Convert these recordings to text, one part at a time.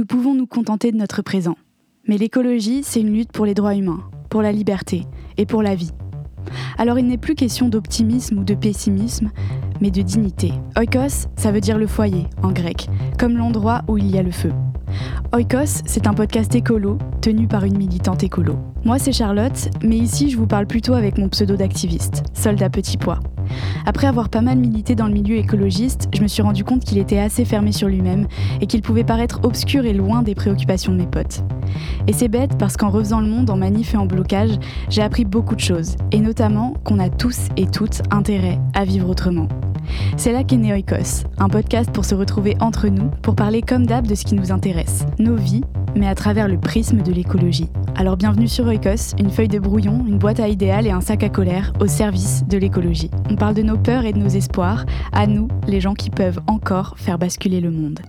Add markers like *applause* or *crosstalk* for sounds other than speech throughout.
nous pouvons nous contenter de notre présent. Mais l'écologie, c'est une lutte pour les droits humains, pour la liberté et pour la vie. Alors il n'est plus question d'optimisme ou de pessimisme, mais de dignité. Oikos, ça veut dire le foyer en grec, comme l'endroit où il y a le feu. Oikos, c'est un podcast écolo tenu par une militante écolo. Moi, c'est Charlotte, mais ici, je vous parle plutôt avec mon pseudo d'activiste, soldat petit pois. Après avoir pas mal milité dans le milieu écologiste, je me suis rendu compte qu'il était assez fermé sur lui-même et qu'il pouvait paraître obscur et loin des préoccupations de mes potes. Et c'est bête parce qu'en refaisant le monde en manif et en blocage, j'ai appris beaucoup de choses, et notamment qu'on a tous et toutes intérêt à vivre autrement. C'est là qu'est né Oikos, un podcast pour se retrouver entre nous, pour parler comme d'hab de ce qui nous intéresse, nos vies, mais à travers le prisme de l'écologie. Alors bienvenue sur Oikos, une feuille de brouillon, une boîte à idéal et un sac à colère au service de l'écologie. Parle de nos peurs et de nos espoirs, à nous, les gens qui peuvent encore faire basculer le monde.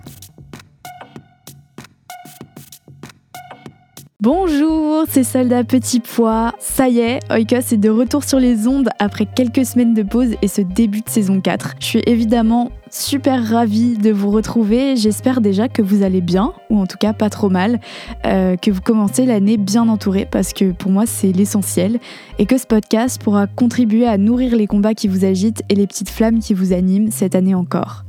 Bonjour, c'est Soldat Petit Pois. Ça y est, Oikos est de retour sur les ondes après quelques semaines de pause et ce début de saison 4. Je suis évidemment super ravie de vous retrouver. J'espère déjà que vous allez bien, ou en tout cas pas trop mal, euh, que vous commencez l'année bien entourée, parce que pour moi c'est l'essentiel, et que ce podcast pourra contribuer à nourrir les combats qui vous agitent et les petites flammes qui vous animent cette année encore.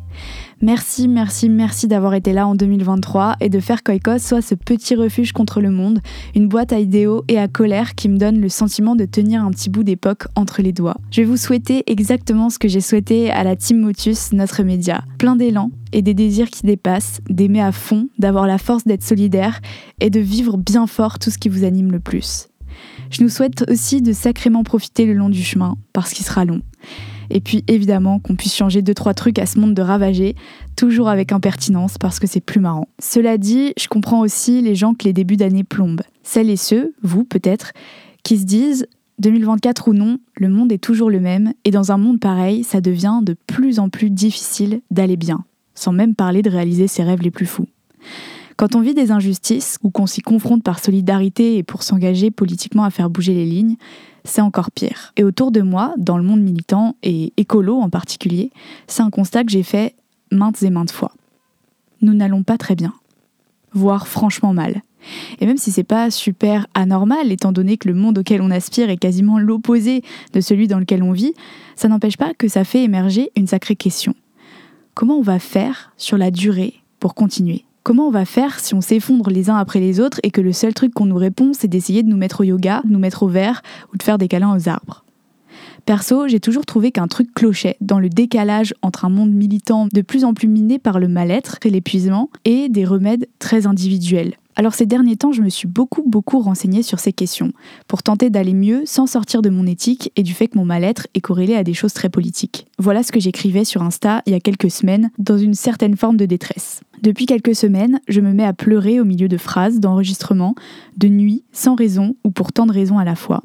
Merci, merci, merci d'avoir été là en 2023 et de faire qu'Oikos soit ce petit refuge contre le monde, une boîte à idéaux et à colère qui me donne le sentiment de tenir un petit bout d'époque entre les doigts. Je vais vous souhaiter exactement ce que j'ai souhaité à la Team Motus, notre média. Plein d'élan et des désirs qui dépassent, d'aimer à fond, d'avoir la force d'être solidaire et de vivre bien fort tout ce qui vous anime le plus. Je nous souhaite aussi de sacrément profiter le long du chemin, parce qu'il sera long. Et puis évidemment qu'on puisse changer deux trois trucs à ce monde de ravager, toujours avec impertinence parce que c'est plus marrant. Cela dit, je comprends aussi les gens que les débuts d'année plombent. Celles et ceux, vous peut-être, qui se disent 2024 ou non, le monde est toujours le même et dans un monde pareil, ça devient de plus en plus difficile d'aller bien, sans même parler de réaliser ses rêves les plus fous. Quand on vit des injustices ou qu'on s'y confronte par solidarité et pour s'engager politiquement à faire bouger les lignes, c'est encore pire. Et autour de moi, dans le monde militant et écolo en particulier, c'est un constat que j'ai fait maintes et maintes fois. Nous n'allons pas très bien, voire franchement mal. Et même si c'est pas super anormal, étant donné que le monde auquel on aspire est quasiment l'opposé de celui dans lequel on vit, ça n'empêche pas que ça fait émerger une sacrée question. Comment on va faire sur la durée pour continuer? Comment on va faire si on s'effondre les uns après les autres et que le seul truc qu'on nous répond, c'est d'essayer de nous mettre au yoga, nous mettre au vert ou de faire des câlins aux arbres Perso, j'ai toujours trouvé qu'un truc clochait dans le décalage entre un monde militant de plus en plus miné par le mal-être et l'épuisement et des remèdes très individuels. Alors ces derniers temps, je me suis beaucoup beaucoup renseignée sur ces questions pour tenter d'aller mieux sans sortir de mon éthique et du fait que mon mal-être est corrélé à des choses très politiques. Voilà ce que j'écrivais sur Insta il y a quelques semaines dans une certaine forme de détresse. Depuis quelques semaines, je me mets à pleurer au milieu de phrases, d'enregistrements, de nuits, sans raison ou pour tant de raisons à la fois.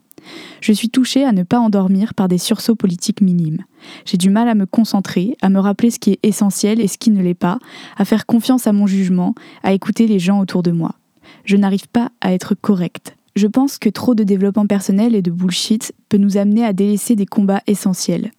Je suis touchée à ne pas endormir par des sursauts politiques minimes. J'ai du mal à me concentrer, à me rappeler ce qui est essentiel et ce qui ne l'est pas, à faire confiance à mon jugement, à écouter les gens autour de moi. Je n'arrive pas à être correcte. Je pense que trop de développement personnel et de bullshit peut nous amener à délaisser des combats essentiels.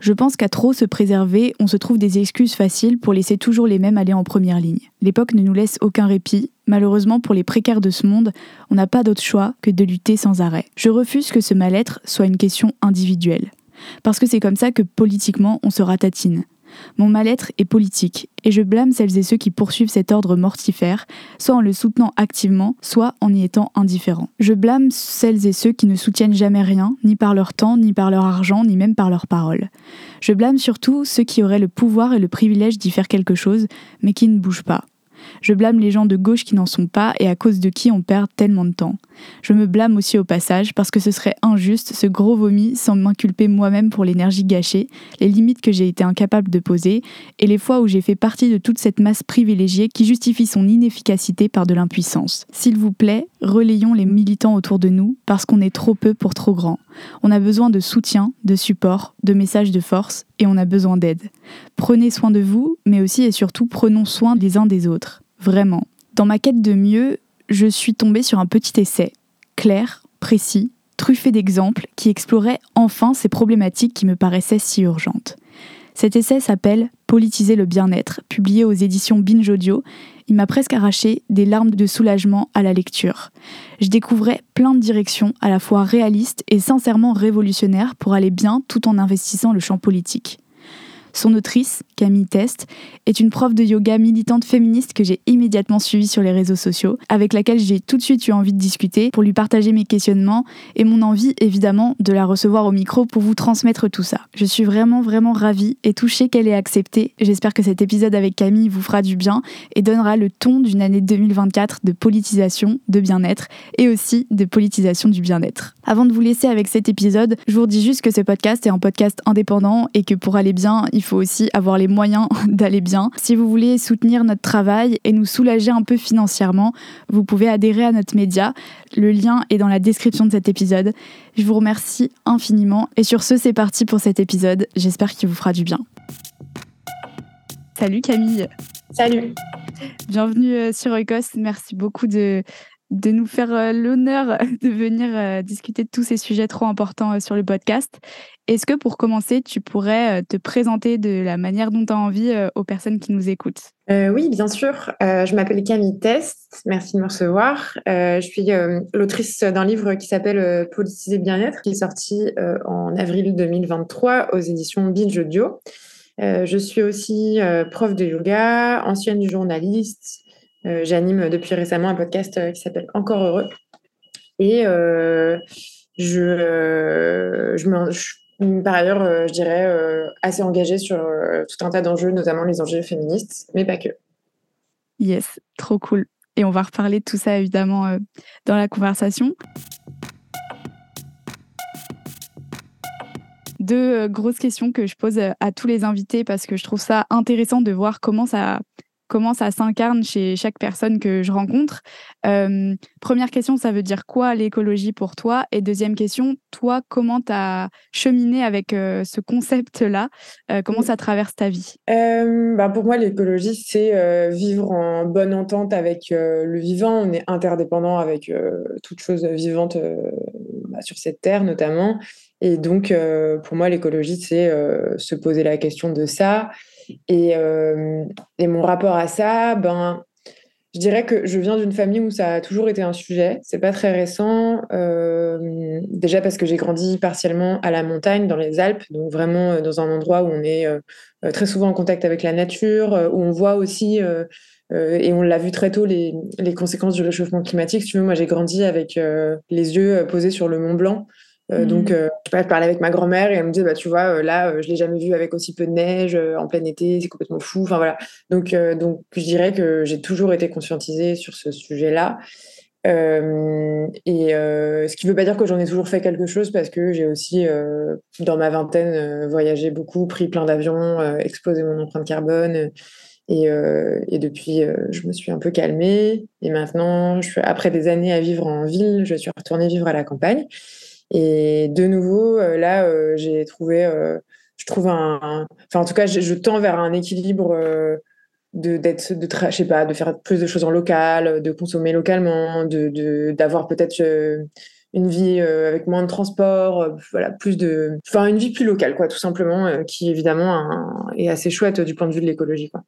Je pense qu'à trop se préserver, on se trouve des excuses faciles pour laisser toujours les mêmes aller en première ligne. L'époque ne nous laisse aucun répit. Malheureusement, pour les précaires de ce monde, on n'a pas d'autre choix que de lutter sans arrêt. Je refuse que ce mal-être soit une question individuelle. Parce que c'est comme ça que politiquement on se ratatine. Mon mal-être est politique, et je blâme celles et ceux qui poursuivent cet ordre mortifère, soit en le soutenant activement, soit en y étant indifférents. Je blâme celles et ceux qui ne soutiennent jamais rien, ni par leur temps, ni par leur argent, ni même par leurs paroles. Je blâme surtout ceux qui auraient le pouvoir et le privilège d'y faire quelque chose, mais qui ne bougent pas. Je blâme les gens de gauche qui n'en sont pas et à cause de qui on perd tellement de temps. Je me blâme aussi au passage parce que ce serait injuste ce gros vomi sans m'inculper moi-même pour l'énergie gâchée, les limites que j'ai été incapable de poser et les fois où j'ai fait partie de toute cette masse privilégiée qui justifie son inefficacité par de l'impuissance. S'il vous plaît, relayons les militants autour de nous parce qu'on est trop peu pour trop grand. On a besoin de soutien, de support, de messages de force et on a besoin d'aide. Prenez soin de vous, mais aussi et surtout prenons soin les uns des autres. Vraiment. Dans ma quête de mieux, je suis tombée sur un petit essai, clair, précis, truffé d'exemples, qui explorait enfin ces problématiques qui me paraissaient si urgentes. Cet essai s'appelle Politiser le bien-être, publié aux éditions Binge Audio, il m'a presque arraché des larmes de soulagement à la lecture. Je découvrais plein de directions à la fois réalistes et sincèrement révolutionnaires pour aller bien tout en investissant le champ politique. Son autrice, Camille Test, est une prof de yoga militante féministe que j'ai immédiatement suivie sur les réseaux sociaux, avec laquelle j'ai tout de suite eu envie de discuter pour lui partager mes questionnements et mon envie évidemment de la recevoir au micro pour vous transmettre tout ça. Je suis vraiment vraiment ravie et touchée qu'elle ait accepté. J'espère que cet épisode avec Camille vous fera du bien et donnera le ton d'une année 2024 de politisation, de bien-être et aussi de politisation du bien-être. Avant de vous laisser avec cet épisode, je vous dis juste que ce podcast est un podcast indépendant et que pour aller bien, il faut aussi avoir les moyens *laughs* d'aller bien. Si vous voulez soutenir notre travail et nous soulager un peu financièrement, vous pouvez adhérer à notre média. Le lien est dans la description de cet épisode. Je vous remercie infiniment et sur ce, c'est parti pour cet épisode. J'espère qu'il vous fera du bien. Salut Camille. Salut. Bienvenue euh, sur Oikos. Merci beaucoup de, de nous faire euh, l'honneur *laughs* de venir euh, discuter de tous ces sujets trop importants sur le podcast. Est-ce que pour commencer, tu pourrais te présenter de la manière dont tu as envie aux personnes qui nous écoutent? Oui, bien sûr. je m'appelle Camille Test. Merci de me recevoir. je suis l'autrice d'un livre qui s'appelle Politiser bien-être, qui est sorti en avril 2023 aux éditions Binge Audio. je suis aussi prof de yoga, ancienne journaliste, euh, j'anime depuis récemment un podcast euh, qui s'appelle Encore heureux. Et euh, je, je, par ailleurs, je dirais, assez engagée sur tout un tas d'enjeux, notamment les enjeux féministes, mais pas que. Yes, trop cool. Et on va reparler de tout ça évidemment dans la conversation. Deux grosses questions que je pose à tous les invités parce que je trouve ça intéressant de voir comment ça comment ça s'incarne chez chaque personne que je rencontre. Euh, première question, ça veut dire quoi l'écologie pour toi? Et deuxième question, toi, comment tu as cheminé avec euh, ce concept-là? Euh, Comment ça traverse ta vie? Bah Pour moi, l'écologie, c'est vivre en bonne entente avec le vivant. On est interdépendant avec toute chose vivante bah, sur cette terre notamment. Et donc, pour moi, l'écologie, c'est se poser la question de ça. Et, euh, et, mon rapport à ça, ben, je dirais que je viens d'une famille où ça a toujours été un sujet. C'est pas très récent. Euh, déjà parce que j'ai grandi partiellement à la montagne, dans les Alpes, donc vraiment euh, dans un endroit où on est très souvent en contact avec la nature, où on voit aussi, et on l'a vu très tôt, les, les, conséquences du réchauffement climatique. Si tu veux, moi j'ai grandi avec les yeux posés sur le Mont Blanc. Euh, donc, mm. euh, je parlais avec ma grand-mère et elle me disait, bah, tu vois, euh, là, je l'ai jamais vu avec aussi peu de neige en plein été, c'est complètement fou. Enfin voilà. Donc, donc, je dirais que j'ai toujours été conscientisée sur ce sujet-là. et ce qui ne veut pas dire que j'en ai toujours fait quelque chose parce que j'ai aussi, dans ma vingtaine, voyagé beaucoup, pris plein d'avions, exposé mon empreinte carbone. Et, et depuis, je me suis un peu calmée. Et maintenant, je suis, après des années à vivre en ville, je suis retournée vivre à la campagne. Et de nouveau, euh, là, euh, j'ai trouvé, euh, je trouve un, enfin en tout cas, je, tends vers un équilibre de d'être, je sais pas, de faire plus de choses en local, de consommer localement, de d'avoir peut-être une vie avec moins de transport, voilà, plus de, enfin une vie plus locale, quoi, tout simplement, qui évidemment est assez chouette du point de vue de l'écologie, quoi.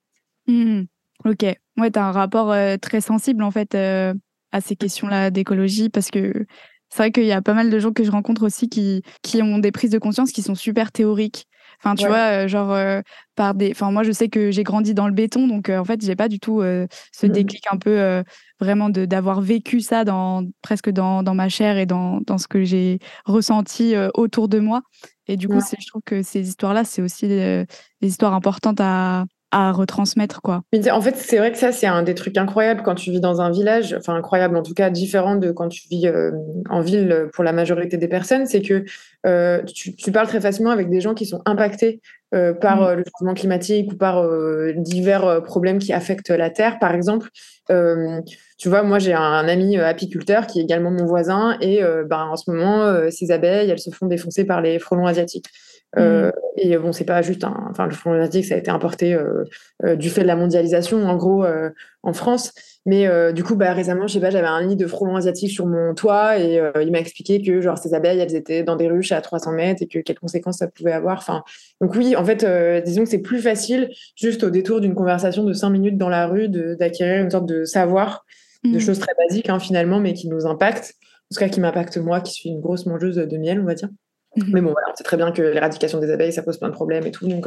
Mmh. Ok, ouais, as un rapport très sensible en fait à ces questions-là d'écologie parce que c'est vrai qu'il y a pas mal de gens que je rencontre aussi qui, qui ont des prises de conscience qui sont super théoriques. Enfin, tu vois, euh, genre, euh, par des. Enfin, moi, je sais que j'ai grandi dans le béton, donc euh, en fait, j'ai pas du tout ce mmh. déclic un peu vraiment d'avoir vécu ça dans, presque dans, dans, ma chair et dans, dans ce que j'ai ressenti autour de moi. Et du coup, je trouve que ces histoires-là, c'est aussi des histoires importantes à, à retransmettre quoi. En fait, c'est vrai que ça c'est un des trucs incroyables quand tu vis dans un village, enfin incroyable en tout cas différent de quand tu vis euh, en ville pour la majorité des personnes, c'est que euh, tu, parles très facilement avec des gens qui sont impactés euh, par mm. le changement climatique ou par divers problèmes qui affectent la terre, par exemple. tu vois, moi j'ai un, ami apiculteur qui est également mon voisin et ben, en ce moment, ses abeilles, elles se font défoncer par les frelons asiatiques. Euh, mm. et bon, c'est pas juste Enfin, le front asiatique, ça a été importé euh, euh, du fait de la mondialisation, en gros, en France. Mais euh, du coup, bah, récemment, je sais pas, j'avais un nid de frelons asiatiques sur mon toit et euh, il m'a expliqué que genre ces abeilles, elles étaient dans des ruches à 300 mètres et que quelles conséquences ça pouvait avoir. Enfin, donc oui, en fait, euh, disons que c'est plus facile juste au détour d'une conversation de 5 minutes dans la rue d'acquérir une sorte de savoir, de mmh. choses très basiques hein, finalement, mais qui nous impactent. En tout cas, qui m'impacte moi, qui suis une grosse mangeuse de miel, on va dire. Mmh. Mais bon, voilà, sait très bien que l'éradication des abeilles, ça pose plein de problèmes et tout, donc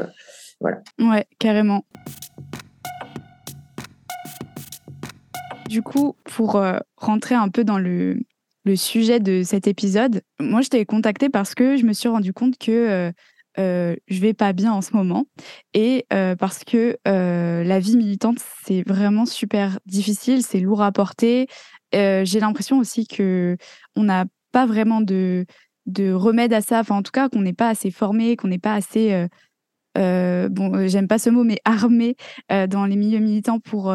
voilà. Ouais, carrément. Du coup, pour euh, rentrer un peu dans le, sujet de cet épisode, moi, je t'ai contacté parce que je me suis rendu compte que euh, euh, je vais pas bien en ce moment et parce que la vie militante, c'est vraiment super difficile, c'est lourd à porter. J'ai l'impression aussi que on n'a pas vraiment de, de remède à ça, enfin en tout cas qu'on n'est pas assez formé, qu'on n'est pas assez... bon, j'aime pas ce mot, mais armé dans les milieux militants pour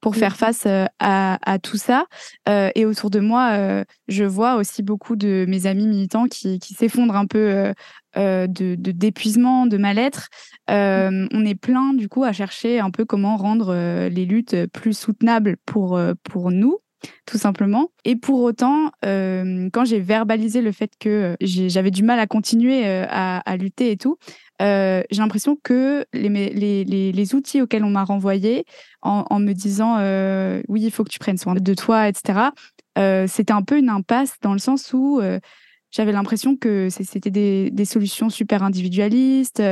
pour faire face euh, à, tout ça. Euh, et autour de moi, euh, je vois aussi beaucoup de mes amis militants qui, s'effondrent un peu de d'épuisement, de, mal-être. on est plein du coup à chercher un peu comment rendre les luttes plus soutenables pour, pour nous, tout simplement. Et pour autant, quand j'ai verbalisé le fait que j'avais du mal à continuer à, lutter et tout, j'ai l'impression que les, les, les, outils auxquels on m'a renvoyé en, me disant oui, il faut que tu prennes soin de toi, etc., c'était un peu une impasse dans le sens où j'avais l'impression que c'était des, des, solutions super individualistes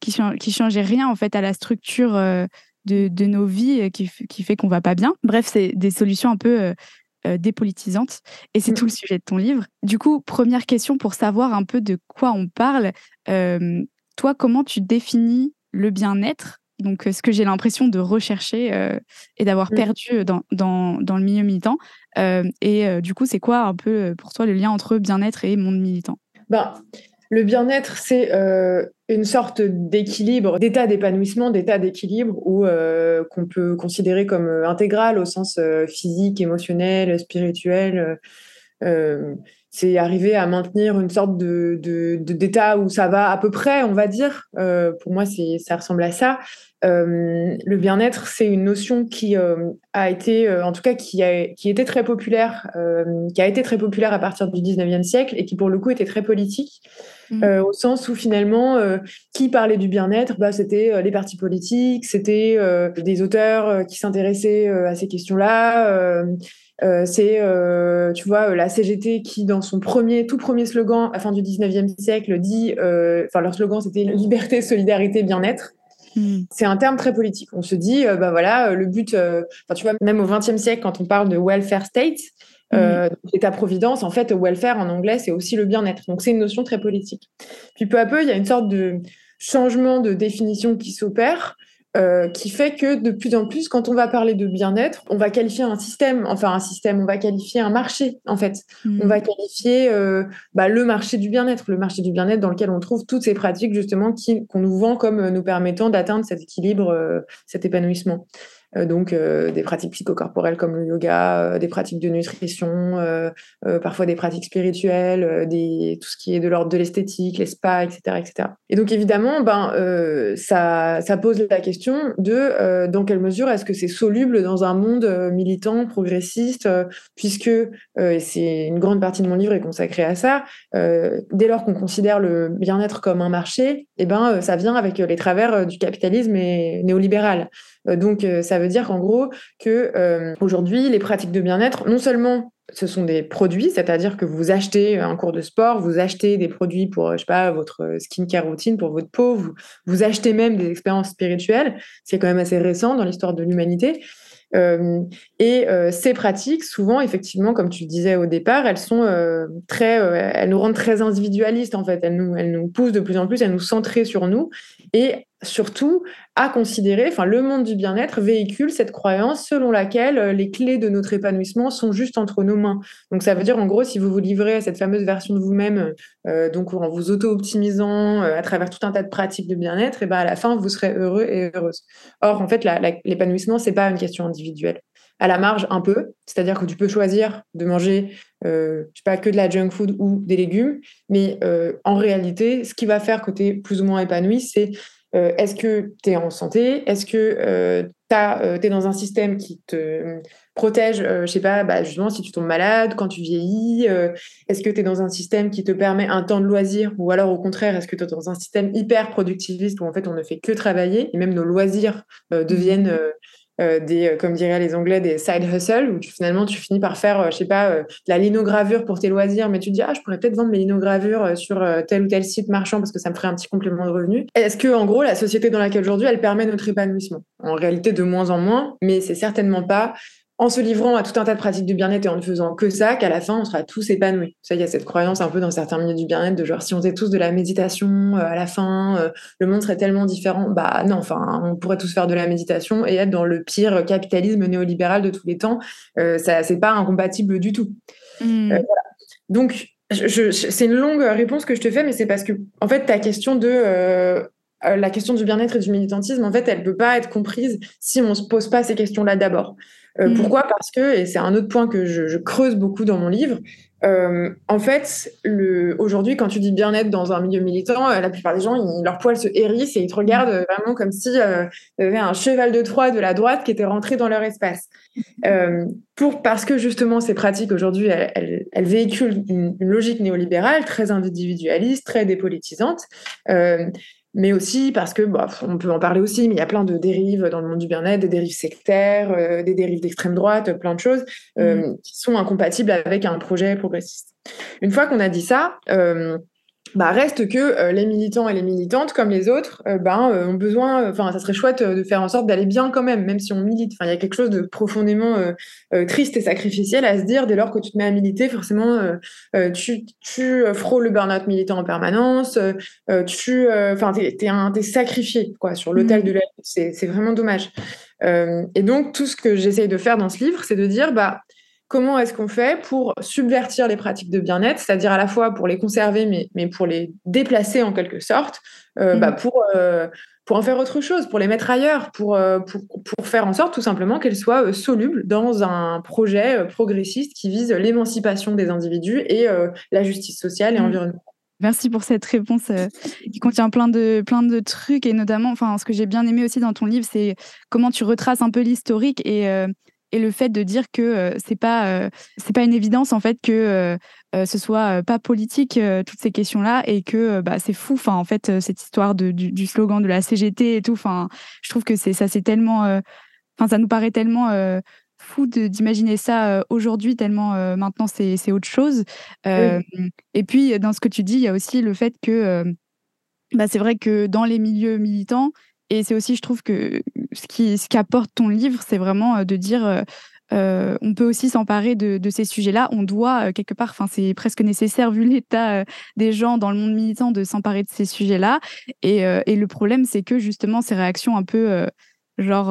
qui, qui changeaient rien en fait à la structure de, de nos vies qui, qui fait qu'on va pas bien. Bref, c'est des solutions un peu dépolitisantes. Et c'est mmh. tout le sujet de ton livre. Du coup, première question pour savoir un peu de quoi on parle. Toi, comment tu définis le bien-être? Donc, ce que j'ai l'impression de rechercher euh, et d'avoir mmh. perdu dans, dans, dans, le milieu militant. Euh, et euh, du coup, c'est quoi un peu pour toi le lien entre bien-être et monde militant? Ben, Le bien-être, c'est une sorte d'équilibre, d'état d'épanouissement, d'état d'équilibre ou qu'on peut considérer comme intégral au sens physique, émotionnel, spirituel c'est arriver à maintenir une sorte de, d'état où ça va à peu près, on va dire. Euh, pour moi, c'est, ça ressemble à ça. Euh, le bien-être, c'est une notion qui euh, a été, en tout cas, qui, a, qui était très populaire, qui a été très populaire à partir du 19e siècle et qui, pour le coup, était très politique, mmh. au sens où finalement, qui parlait du bien-être bah, C'était les partis politiques, c'était des auteurs qui s'intéressaient à ces questions-là. Euh, c'est, euh, tu vois, la CGT qui, dans son premier, tout premier slogan à la fin du 19e siècle, dit, euh, enfin, leur slogan, c'était liberté, solidarité, bien-être. Hmm. C'est un terme très politique. On se dit, bah voilà, le but, enfin, tu vois, même au 20e siècle, quand on parle de welfare state, hmm. État-providence, en fait, welfare en anglais, c'est aussi le bien-être. Donc, c'est une notion très politique. Puis, peu à peu, il y a une sorte de changement de définition qui s'opère. Euh, qui fait que de plus en plus, quand on va parler de bien-être, on va qualifier un système, enfin un système, on va qualifier un marché en fait. Hmm. On va qualifier euh, bah, le marché du bien-être, le marché du bien-être dans lequel on trouve toutes ces pratiques justement qu'on nous vend comme nous permettant d'atteindre cet équilibre, euh, cet épanouissement. Euh, donc euh, des pratiques psychocorporelles comme le yoga, euh, des pratiques de nutrition, parfois des pratiques spirituelles, tout ce qui est de l'ordre de l'esthétique, les spas, etc., etc. Et donc évidemment, ben, ça, ça pose la question de dans quelle mesure est-ce que c'est soluble dans un monde militant, progressiste, puisque, et c'est une grande partie de mon livre est consacrée à ça, dès lors qu'on considère le bien-être comme un marché, eh ben, ça vient avec les travers du capitalisme et néolibéral. Euh, donc, euh, ça veut dire en gros que euh, aujourd'hui, les pratiques de bien-être, non seulement ce sont des produits, c'est-à-dire que vous achetez un cours de sport, vous achetez des produits pour, je sais pas, votre skincare routine, pour votre peau, vous, achetez même des expériences spirituelles. C'est quand même assez récent dans l'histoire de l'humanité. Et ces pratiques, souvent, effectivement, comme tu le disais au départ, elles sont très, elles nous rendent très individualistes en fait. Elles nous, elles nous poussent de plus en plus à nous centrer sur nous et surtout à considérer, enfin, le monde du bien-être véhicule cette croyance selon laquelle les clés de notre épanouissement sont juste entre nos mains. Donc, ça veut dire, en gros, si vous vous livrez à cette fameuse version de vous-même, donc en vous auto-optimisant à travers tout un tas de pratiques de bien-être, et ben à la fin, vous serez heureux et heureuse. Or, en fait, l'épanouissement, c'est pas une question individuelle à la marge un peu, c'est-à-dire que tu peux choisir de manger, euh, je sais pas, que de la junk food ou des légumes, mais euh, en réalité, ce qui va faire que tu es plus ou moins épanoui, c'est euh, est-ce que tu es en santé? Est-ce que tu es dans un système qui te protège, je sais pas, bah, justement, si tu tombes malade, quand tu vieillis Est-ce que tu es dans un système qui te permet un temps de loisir? Ou alors, au contraire, est-ce que tu es dans un système hyper productiviste où en fait, on ne fait que travailler et même nos loisirs deviennent mmh. Euh, des, euh, comme diraient les Anglais, des side hustles, où finalement tu finis par faire, euh, je sais pas, de la linogravure pour tes loisirs, mais tu te dis, ah, je pourrais peut-être vendre mes linogravures sur tel ou tel site marchand parce que ça me ferait un petit complément de revenu. Est-ce que, en gros, la société dans laquelle aujourd'hui, elle permet notre épanouissement? En réalité, de moins en moins, mais c'est certainement pas en se livrant à tout un tas de pratiques de bien-être et en ne faisant que ça, qu'à la fin, on sera tous épanouis. Ça, il y a cette croyance un peu dans certains milieux du bien-être de genre, si on faisait tous de la méditation euh, à la fin, euh, le monde serait tellement différent. Bah non, enfin, on pourrait tous faire de la méditation et être dans le pire capitalisme néolibéral de tous les temps. Euh, ça, c'est pas incompatible du tout. Hmm. Donc, c'est une longue réponse que je te fais, mais c'est parce que, en fait, ta question de la question du bien-être et du militantisme, en fait, elle peut pas être comprise si on se pose pas ces questions-là d'abord. Euh, mm. Pourquoi? Parce que, et c'est un autre point que je, creuse beaucoup dans mon livre, euh, en fait, aujourd'hui, quand tu dis bien-être dans un milieu militant, euh, la plupart des gens, ils, leur poils se hérissent et ils te regardent vraiment comme si y avait un cheval de Troie de la droite qui était rentré dans leur espace. pour, parce que justement, ces pratiques aujourd'hui, elles, véhiculent une, une, logique néolibérale très individualiste, très dépolitisante mais aussi parce que, bah, on peut en parler aussi, mais il y a plein de dérives dans le monde du bien-être, des dérives sectaires, euh, des dérives d'extrême droite, plein de choses euh, mmh. qui sont incompatibles avec un projet progressiste. Une fois qu'on a dit ça, euh, bah, reste que euh, les militants et les militantes, comme les autres, euh, ben, euh, ont besoin, enfin, ça serait chouette de faire en sorte d'aller bien quand même, même si on milite. Enfin, il y a quelque chose de profondément triste et sacrificiel à se dire, dès lors que tu te mets à militer, forcément, tu, tu frôles le burn-out militant en permanence, tu, enfin, t'es, t'es, sacrifié, quoi, sur l'autel mmh. de la c'est, c'est vraiment dommage. et donc, tout ce que j'essaye de faire dans ce livre, c'est de dire, bah, comment est-ce qu'on fait pour subvertir les pratiques de bien-être, c'est-à-dire à la fois pour les conserver, mais, mais pour les déplacer en quelque sorte, euh, bah, mmh. pour, euh, pour en faire autre chose, pour les mettre ailleurs, pour, euh, pour, pour faire en sorte tout simplement qu'elles soient solubles dans un projet progressiste qui vise l'émancipation des individus et la justice sociale et mmh. environnementale. Merci pour cette réponse qui contient plein de, plein de trucs et notamment, enfin, ce que j'ai bien aimé aussi dans ton livre, c'est comment tu retraces un peu l'historique et et le fait de dire que euh, c'est pas euh, c'est pas une évidence en fait que euh, ce soit pas politique toutes ces questions là et que bah, c'est fou. Enfin en fait cette histoire de, du, slogan de la CGT et tout enfin je trouve que c'est ça c'est tellement enfin ça nous paraît tellement fou d'imaginer ça aujourd'hui tellement maintenant c'est autre chose. Et puis dans ce que tu dis il y a aussi le fait que bah, c'est vrai que dans les milieux militants et c'est aussi, je trouve que ce qui ce qu'apporte ton livre, c'est vraiment euh, de dire euh, euh, on peut aussi s'emparer de, de, ces sujets-là. On doit quelque part, enfin c'est presque nécessaire vu l'état des gens dans le monde militant de s'emparer de ces sujets-là. Et, et, le problème, c'est que justement ces réactions un peu genre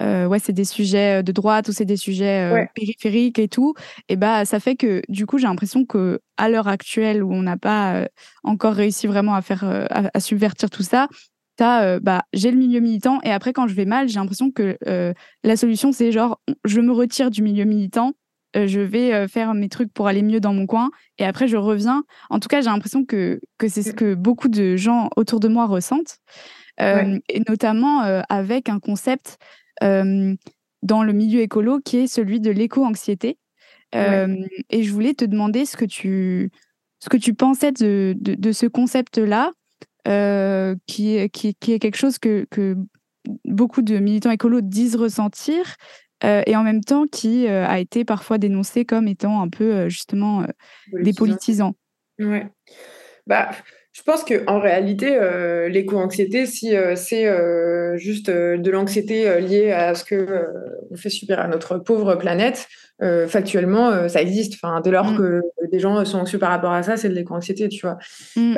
ouais c'est des sujets de droite ou c'est des sujets périphériques et tout. Et bah ça fait que du coup j'ai l'impression que à l'heure actuelle où on n'a pas encore réussi vraiment à faire à subvertir tout ça, euh, bah, j'ai le milieu militant et après, quand je vais mal, j'ai l'impression que euh, la solution, c'est genre, je me retire du milieu militant, euh, je vais faire mes trucs pour aller mieux dans mon coin et après, je reviens. En tout cas, j'ai l'impression que, que c'est ce que beaucoup de gens autour de moi ressentent, et notamment avec un concept dans le milieu écolo qui est celui de l'éco-anxiété. Et je voulais te demander ce que tu, ce que tu pensais de, de, de ce concept-là euh, qui, qui, qui, est quelque chose que, que, beaucoup de militants écolos disent ressentir, euh, et en même temps qui euh, a été parfois dénoncé comme étant un peu justement dépolitisant. Ouais. Bah, je pense qu'en réalité, l'éco-anxiété, si c'est juste de l'anxiété liée à ce que on fait subir à notre pauvre planète, factuellement, ça existe. Enfin, dès lors mmh. que des gens sont anxieux par rapport à ça, c'est de l'éco-anxiété, tu vois. Mmh.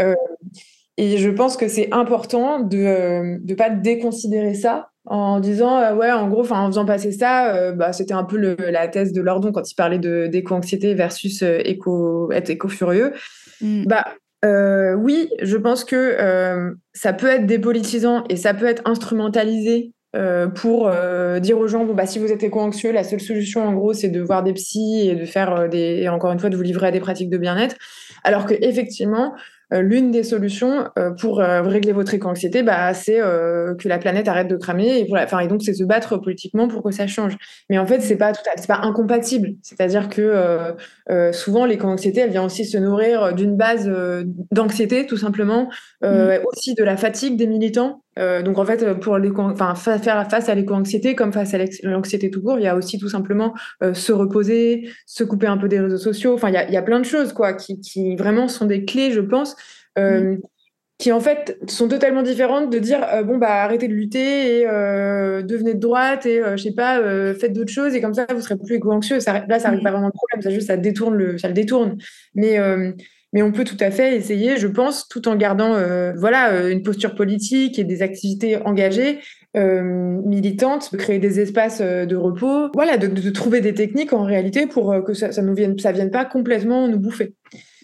Et je pense que c'est important de ne euh, pas déconsidérer ça en disant euh, ouais en gros en faisant passer ça euh, bah, c'était un peu la thèse de Lordon quand il parlait de d'éco-anxiété versus éco être éco-furieux mm. bah oui je pense que ça peut être dépolitisant et ça peut être instrumentalisé pour dire aux gens bon bah si vous êtes éco-anxieux la seule solution en gros c'est de voir des psys et de faire des et encore une fois de vous livrer à des pratiques de bien-être alors que effectivement l'une des solutions pour régler votre éco-anxiété, bah, c'est que la planète arrête de cramer. Et, enfin, et donc, c'est se battre politiquement pour que ça change. Mais en fait, c'est pas, c'est pas incompatible. C'est-à-dire que souvent, l'éco-anxiété, elle vient aussi se nourrir d'une base d'anxiété, tout simplement, mmh. aussi de la fatigue des militants. Euh, donc en fait, pour enfin, faire face à l'éco-anxiété comme face à l'anxiété tout court, il y a aussi tout simplement euh, se reposer, se couper un peu des réseaux sociaux. Enfin, il y a, y a, plein de choses quoi qui, qui, vraiment sont des clés, je pense, euh, mm. qui en fait sont totalement différentes de dire bon bah arrêtez de lutter et devenez de droite et je sais pas faites d'autres choses et comme ça vous serez plus éco-anxieux. Là, ça n'arrive mm. pas vraiment le problème, ça juste ça détourne le, ça le détourne. Mais mais on peut tout à fait essayer, je pense, tout en gardant euh, voilà euh, une posture politique et des activités engagées, euh, militantes, de créer des espaces de repos, voilà, de, trouver des techniques en réalité pour que ça, ça vienne, ça vienne pas complètement nous bouffer.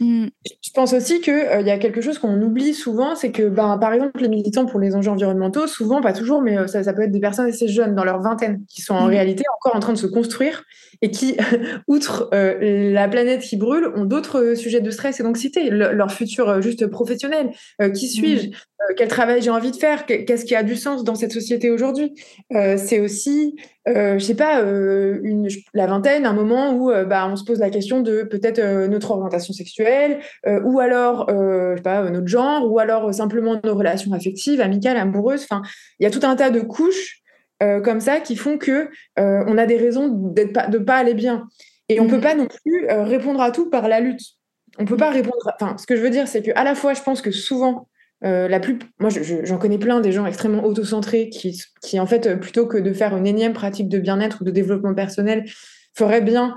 Mm. Je pense aussi qu'il euh, y a quelque chose qu'on oublie souvent, c'est que, ben, par exemple, les militants pour les enjeux environnementaux, souvent, pas toujours, mais euh, ça, ça, peut être des personnes assez jeunes, dans leur vingtaine, qui sont en mm. réalité encore en train de se construire et qui, *laughs* outre euh, la planète qui brûle, ont d'autres sujets de stress et d'anxiété, leur futur juste professionnel. qui suis-je? mm. Quel travail j'ai envie de faire? Qu'est-ce qui a du sens dans cette société aujourd'hui? C'est aussi euh, je sais pas, euh, une, la vingtaine, un moment où euh, bah, on se pose la question de peut-être euh, notre orientation sexuelle, ou alors, je sais pas, notre genre, ou alors simplement nos relations affectives, amicales, amoureuses. Enfin, il y a tout un tas de couches comme ça qui font que on a des raisons pas, de pas aller bien. Et on peut mmh. pas non plus répondre à tout par la lutte. On peut pas répondre. Enfin, ce que je veux dire, c'est que à la fois, je pense que souvent euh, la plus, moi, j'en connais plein des gens extrêmement autocentrés qui, qui, en fait, plutôt que de faire une énième pratique de bien-être ou de développement personnel, feraient bien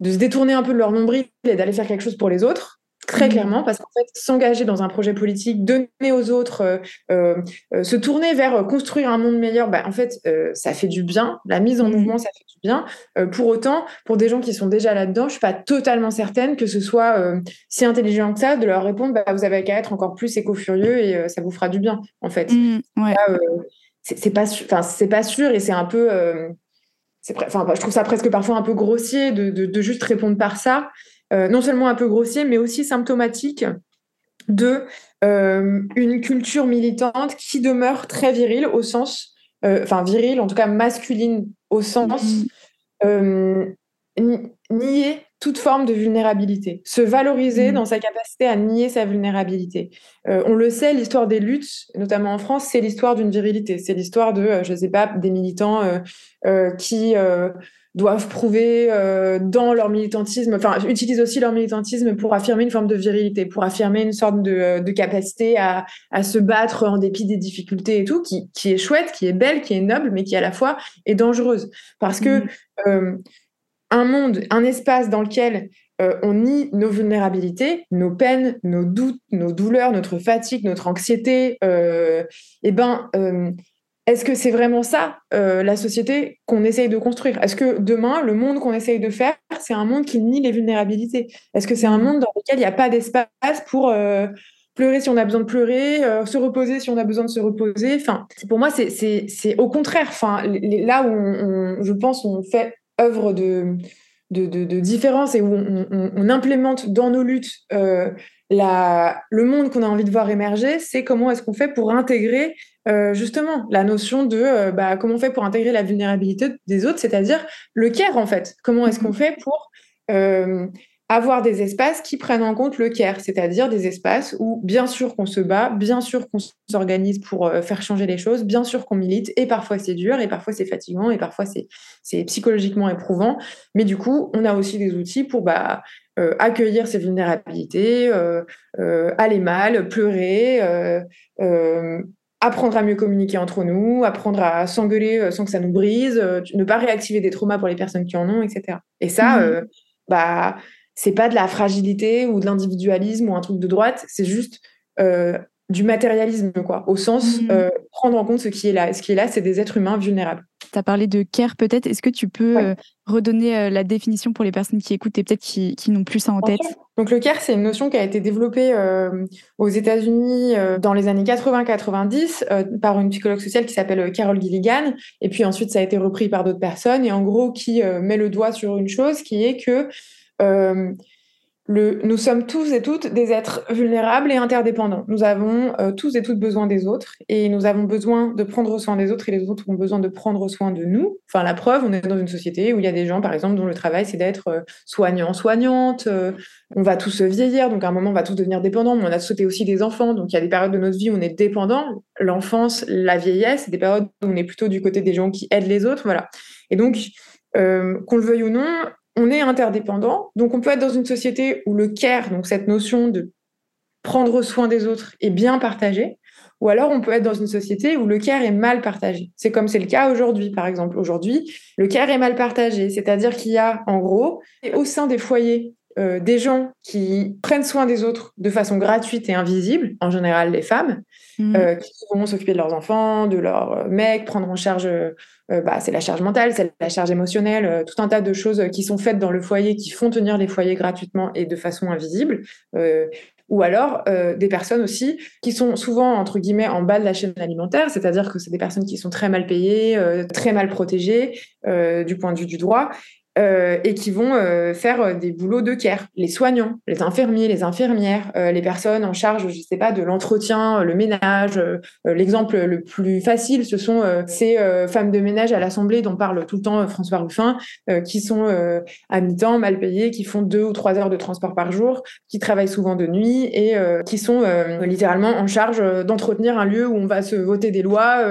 de se détourner un peu de leur nombril et d'aller faire quelque chose pour les autres très mmh. clairement, parce qu'en fait, s'engager dans un projet politique, donner aux autres, euh, euh, euh, se tourner vers construire un monde meilleur, bah, en fait, ça fait du bien. La mise en mmh. mouvement, ça fait du bien. pour autant, pour des gens qui sont déjà là-dedans, je suis pas totalement certaine que ce soit si intelligent que ça de leur répondre, bah, vous avez qu'à être encore plus éco-furieux et ça vous fera du bien, en fait. Mmh, c'est pas, c'est pas sûr et c'est un peu. Enfin, je trouve ça presque parfois un peu grossier de, de juste répondre par ça. Euh, non seulement un peu grossier, mais aussi symptomatique de euh, une culture militante qui demeure très virile au sens, euh, enfin virile, en tout cas masculine au sens nier toute forme de vulnérabilité, se valoriser mmh. dans sa capacité à nier sa vulnérabilité. on le sait, l'histoire des luttes, notamment en France, c'est l'histoire d'une virilité. C'est l'histoire de, je ne sais pas, des militants qui doivent prouver euh, dans leur militantisme, enfin, utilisent aussi leur militantisme pour affirmer une forme de virilité, pour affirmer une sorte de, euh, de capacité à, à, se battre en dépit des difficultés et tout, qui, qui, est chouette, qui est belle, qui est noble, mais qui à la fois est dangereuse. Parce que mmh. euh, un monde, un espace dans lequel euh, on nie nos vulnérabilités, nos peines, nos doutes, nos douleurs, notre fatigue, notre anxiété, eh ben, est-ce que c'est vraiment ça, euh, la société qu'on essaye de construire? Est-ce que demain, le monde qu'on essaye de faire, c'est un monde qui nie les vulnérabilités? Est-ce que c'est un monde dans lequel il n'y a pas d'espace pour euh, pleurer si on a besoin de pleurer, euh, se reposer si on a besoin de se reposer? Enfin, pour moi, c'est au contraire. Enfin, là où je pense on fait œuvre de, de, différence et où on, implémente dans nos luttes la, le monde qu'on a envie de voir émerger, c'est comment est-ce qu'on fait pour intégrer euh, justement la notion de euh, bah, comment on fait pour intégrer la vulnérabilité des autres, c'est-à-dire le care en fait. Comment est-ce qu'on mhm. fait pour euh, avoir des espaces qui prennent en compte le care, c'est-à-dire des espaces où bien sûr qu'on se bat, bien sûr qu'on s'organise pour faire changer les choses, bien sûr qu'on milite, et parfois c'est dur, et parfois c'est fatigant, et parfois c'est psychologiquement éprouvant, mais du coup on a aussi des outils pour bah, accueillir ces vulnérabilités, aller mal, pleurer, apprendre à mieux communiquer entre nous, apprendre à s'engueuler euh, sans que ça nous brise, euh, ne pas réactiver des traumas pour les personnes qui en ont, etc. Et ça, mmh. euh, bah, c'est pas de la fragilité ou de l'individualisme ou un truc de droite, c'est juste du matérialisme, quoi, au sens mmh. prendre en compte ce qui est là. ce qui est là, c'est des êtres humains vulnérables. Tu as parlé de care peut-être. Est-ce que tu peux redonner la définition pour les personnes qui écoutent et peut-être qui, qui n'ont plus ça en tête? donc le care, c'est une notion qui a été développée euh, aux États-Unis euh, dans les années 80-90 euh, par une psychologue sociale qui s'appelle Carol Gilligan, et puis ensuite ça a été repris par d'autres personnes, et en gros qui met le doigt sur une chose qui est que nous sommes tous et toutes des êtres vulnérables et interdépendants. Nous avons euh, tous et toutes besoin des autres et nous avons besoin de prendre soin des autres et les autres ont besoin de prendre soin de nous. Enfin, la preuve, on est dans une société où il y a des gens, par exemple, dont le travail c'est d'être euh, soignant, soignante. Euh, on va tous vieillir, donc à un moment on va tous devenir dépendants. Mais on a sauté aussi des enfants, donc il y a des périodes de notre vie où on est dépendant. L'enfance, la vieillesse, des périodes où on est plutôt du côté des gens qui aident les autres, voilà. Et donc qu'on le veuille ou non, on est interdépendant. Donc, on peut être dans une société où le care, donc cette notion de prendre soin des autres, est bien partagée. Ou alors, on peut être dans une société où le care est mal partagé. C'est comme c'est le cas aujourd'hui, par exemple. Aujourd'hui, le care est mal partagé. C'est-à-dire qu'il y a, en gros, au sein des foyers, euh, des gens qui prennent soin des autres de façon gratuite et invisible, en général les femmes, mmh. euh, qui vont s'occuper de leurs enfants, de leurs euh, mecs, prendre en charge, bah, c'est la charge mentale, c'est la charge émotionnelle, tout un tas de choses qui sont faites dans le foyer, qui font tenir les foyers gratuitement et de façon invisible. ou alors des personnes aussi qui sont souvent, entre guillemets, en bas de la chaîne alimentaire, c'est-à-dire que c'est des personnes qui sont très mal payées, très mal protégées du point de vue du droit, euh, et qui vont euh, faire euh, des boulots de care. Les soignants, les infirmiers, les infirmières, les personnes en charge, je sais pas, de l'entretien, le ménage. L'exemple le plus facile, ce sont ces femmes de ménage à l'Assemblée dont parle tout le temps François Ruffin, qui sont à mi-temps, mal payées, qui font deux ou trois heures de transport par jour, qui travaillent souvent de nuit et qui sont littéralement en charge d'entretenir un lieu où on va se voter des lois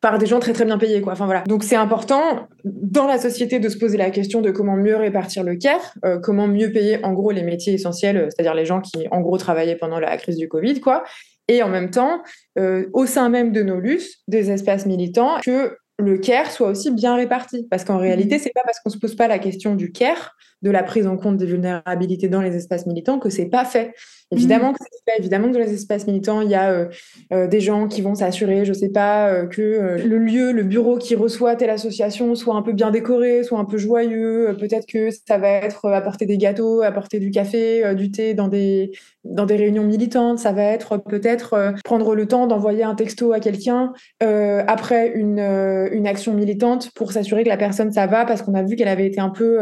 par des gens très très bien payés quoi. Enfin voilà. Donc c'est important dans la société de se poser la question de comment mieux répartir le care, euh, comment mieux payer en gros les métiers essentiels, euh, c'est-à-dire les gens qui en gros travaillaient pendant la crise du Covid quoi. Et en même temps, euh, au sein même de nos LUS, des espaces militants, que le care soit aussi bien réparti. Parce qu'en réalité, mmh. c'est pas parce qu'on se pose pas la question du care, de la prise en compte des vulnérabilités dans les espaces militants que c'est pas fait. Évidemment mmh. que c'est fait. Évidemment que dans les espaces militants, il y a euh, euh, des gens qui vont s'assurer, je sais pas, euh, que le lieu, le bureau qui reçoit telle association soit un peu bien décoré, soit un peu joyeux. Peut-être que ça va être apporter des gâteaux, apporter du café, du thé dans des dans des réunions militantes. Ça va être peut-être prendre le temps d'envoyer un texto à quelqu'un après une une action militante pour s'assurer que la personne ça va parce qu'on a vu qu'elle avait été un peu,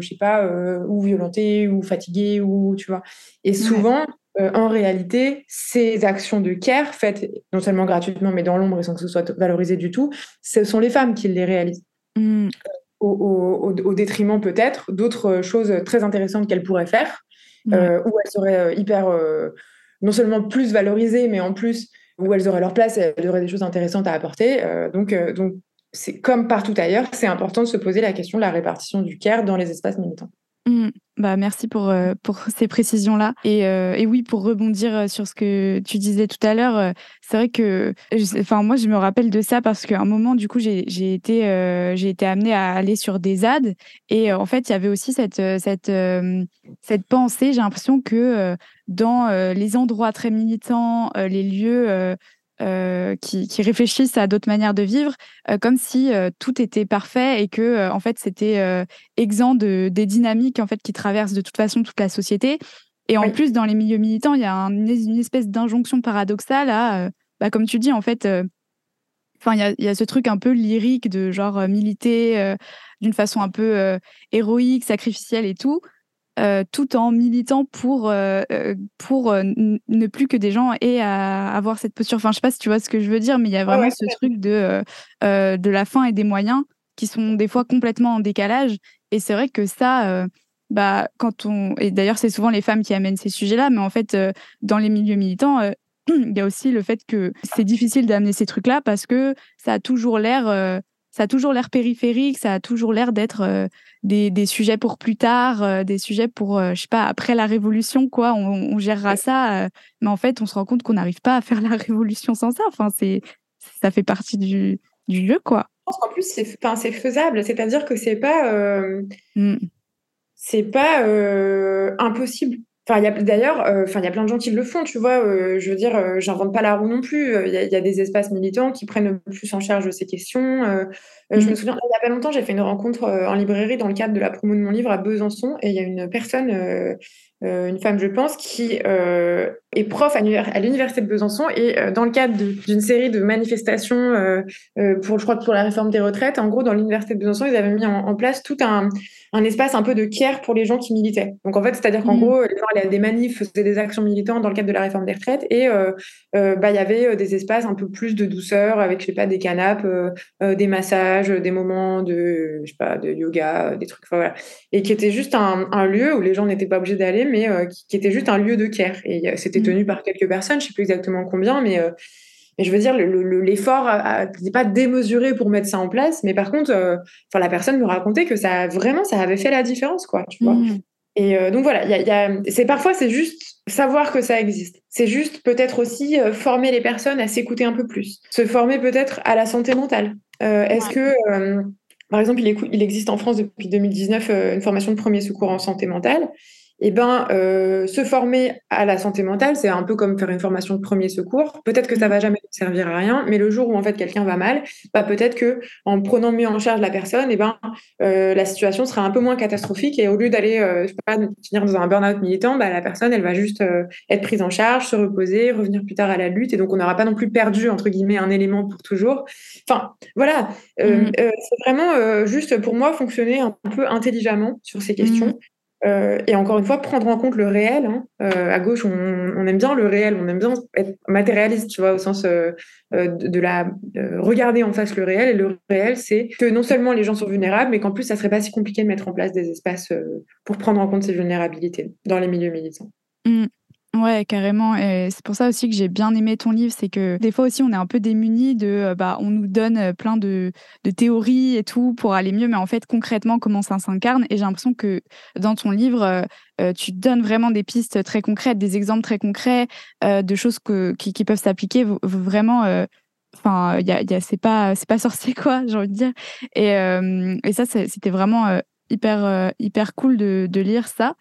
je sais pas, ou violentée ou fatiguée ou tu vois. Et souvent, euh, en réalité, ces actions de care, faites non seulement gratuitement, mais dans l'ombre et sans que ce soit valorisé du tout, ce sont les femmes qui les réalisent. Mmh. Au, détriment peut-être d'autres choses très intéressantes qu'elles pourraient faire, euh, où elles seraient euh, hyper, non seulement plus valorisées, mais en plus où elles auraient leur place, elles auraient des choses intéressantes à apporter. donc, donc c'est comme partout ailleurs, c'est important de se poser la question de la répartition du care dans les espaces militants. Mmh. Bah, merci pour, euh, pour ces précisions-là. Et, euh, et, oui, pour rebondir euh, sur ce que tu disais tout à l'heure, c'est vrai que enfin, moi, je me rappelle de ça parce qu'à un moment, du coup, j'ai été, j'ai été amenée à aller sur des ZAD. Et en fait, il y avait aussi cette, cette, cette pensée, j'ai l'impression que dans les endroits très militants, les lieux euh, qui, réfléchissent à d'autres manières de vivre, euh, comme si euh, tout était parfait et que en fait c'était exempt de, des dynamiques en fait qui traversent de toute façon toute la société. Et en plus, dans les milieux militants, il y a une espèce d'injonction paradoxale à, bah, comme tu dis, en fait, enfin, il y, y, a ce truc un peu lyrique de genre militer d'une façon un peu héroïque, sacrificielle et tout. Euh, tout en militant pour, euh, euh, pour ne plus que des gens aient à avoir cette posture. Enfin, je sais pas si tu vois ce que je veux dire, mais il y a vraiment ce truc de, de la fin et des moyens qui sont des fois complètement en décalage. Et c'est vrai que ça, bah, quand on. Et d'ailleurs, c'est souvent les femmes qui amènent ces sujets-là, mais en fait, dans les milieux militants, *clears throat* il y a aussi le fait que c'est difficile d'amener ces trucs-là parce que ça a toujours l'air ça a toujours l'air périphérique, ça a toujours l'air d'être euh, des, des, sujets pour plus tard, euh, des sujets pour, euh, je sais pas, après la révolution, quoi. On, on gérera ça, mais en fait, on se rend compte qu'on n'arrive pas à faire la *laughs* révolution sans ça. Enfin, c'est, ça fait partie du, du jeu, quoi. Je pense qu'en plus, c'est, c'est faisable, c'est-à-dire que c'est pas, mmh. c'est pas impossible. Enfin, d'ailleurs, enfin, il y a plein de gens qui le font, tu vois. je veux dire, j'invente pas la roue non plus. Il y, a des espaces militants qui prennent plus en charge ces questions. Je me souviens, il n'y a pas longtemps, j'ai fait une rencontre en librairie dans le cadre de la promo de mon livre à Besançon et il y a une personne euh, une femme, je pense, qui euh, est prof à l'université de Besançon et euh, dans le cadre d'une série de manifestations euh, euh, pour, je crois, pour la réforme des retraites, en gros, dans l'université de Besançon, ils avaient mis en, place tout un, un, espace un peu de care pour les gens qui militaient. Donc en fait, c'est-à-dire qu'en mmh. gros, les gens allaient à des manifs, faisaient des actions militantes dans le cadre de la réforme des retraites et bah il y avait des espaces un peu plus de douceur avec, je sais pas, des canapes, des massages, des moments de, je sais pas, de yoga, des trucs, voilà, et qui était juste un, un lieu où les gens n'étaient pas obligés d'aller mais euh, qui, était juste un lieu de care. Et euh, c'était mm. tenu par quelques personnes, je sais plus exactement combien, mais, euh, mais je veux dire, l'effort n'est pas démesuré pour mettre ça en place. Mais par contre, enfin la personne me racontait que ça vraiment, ça avait fait la différence, quoi. Tu vois mm. Et donc voilà, y a, c'est parfois c'est juste savoir que ça existe. C'est juste peut-être aussi former les personnes à s'écouter un peu plus, se former peut-être à la santé mentale. Est-ce que par exemple, il, il, existe en France depuis 2019 une formation de premier secours en santé mentale eh ben, euh, se former à la santé mentale, c'est un peu comme faire une formation de premier secours. Peut-être que ça va jamais servir à rien, mais le jour où en fait quelqu'un va mal, bah, peut-être que en prenant mieux en charge la personne, eh ben, euh, la situation sera un peu moins catastrophique et au lieu d'aller, euh, finir dans un burn-out militant, bah, la personne, elle va juste être prise en charge, se reposer, revenir plus tard à la lutte, et donc on n'aura pas non plus perdu entre guillemets un élément pour toujours. Enfin, voilà, mmh. c'est vraiment juste pour moi fonctionner un peu intelligemment sur ces questions. Mmh. Euh, et encore une fois, prendre en compte le réel. Hein. Euh, à gauche, on, aime bien le réel, on aime bien être matérialiste, tu vois, au sens euh, de, de, la regarder en face le réel. Et le réel, c'est que non seulement les gens sont vulnérables, mais qu'en plus, ça serait pas si compliqué de mettre en place des espaces pour prendre en compte ces vulnérabilités dans les milieux militants. Mmh. Ouais, carrément. Et c'est pour ça aussi que j'ai bien aimé ton livre. C'est que des fois aussi, on est un peu démunis de. Euh, bah, on nous donne euh, plein de, de, théories et tout pour aller mieux, mais en fait, concrètement, comment ça s'incarne. Et j'ai l'impression que dans ton livre, euh, tu donnes vraiment des pistes très concrètes, des exemples très concrets de choses que, qui, peuvent s'appliquer vraiment. Enfin, il y a, c'est pas, c'est pas *laughs* sorcier, quoi, j'ai envie de dire. Et, et ça, c'était vraiment hyper, hyper cool de lire ça.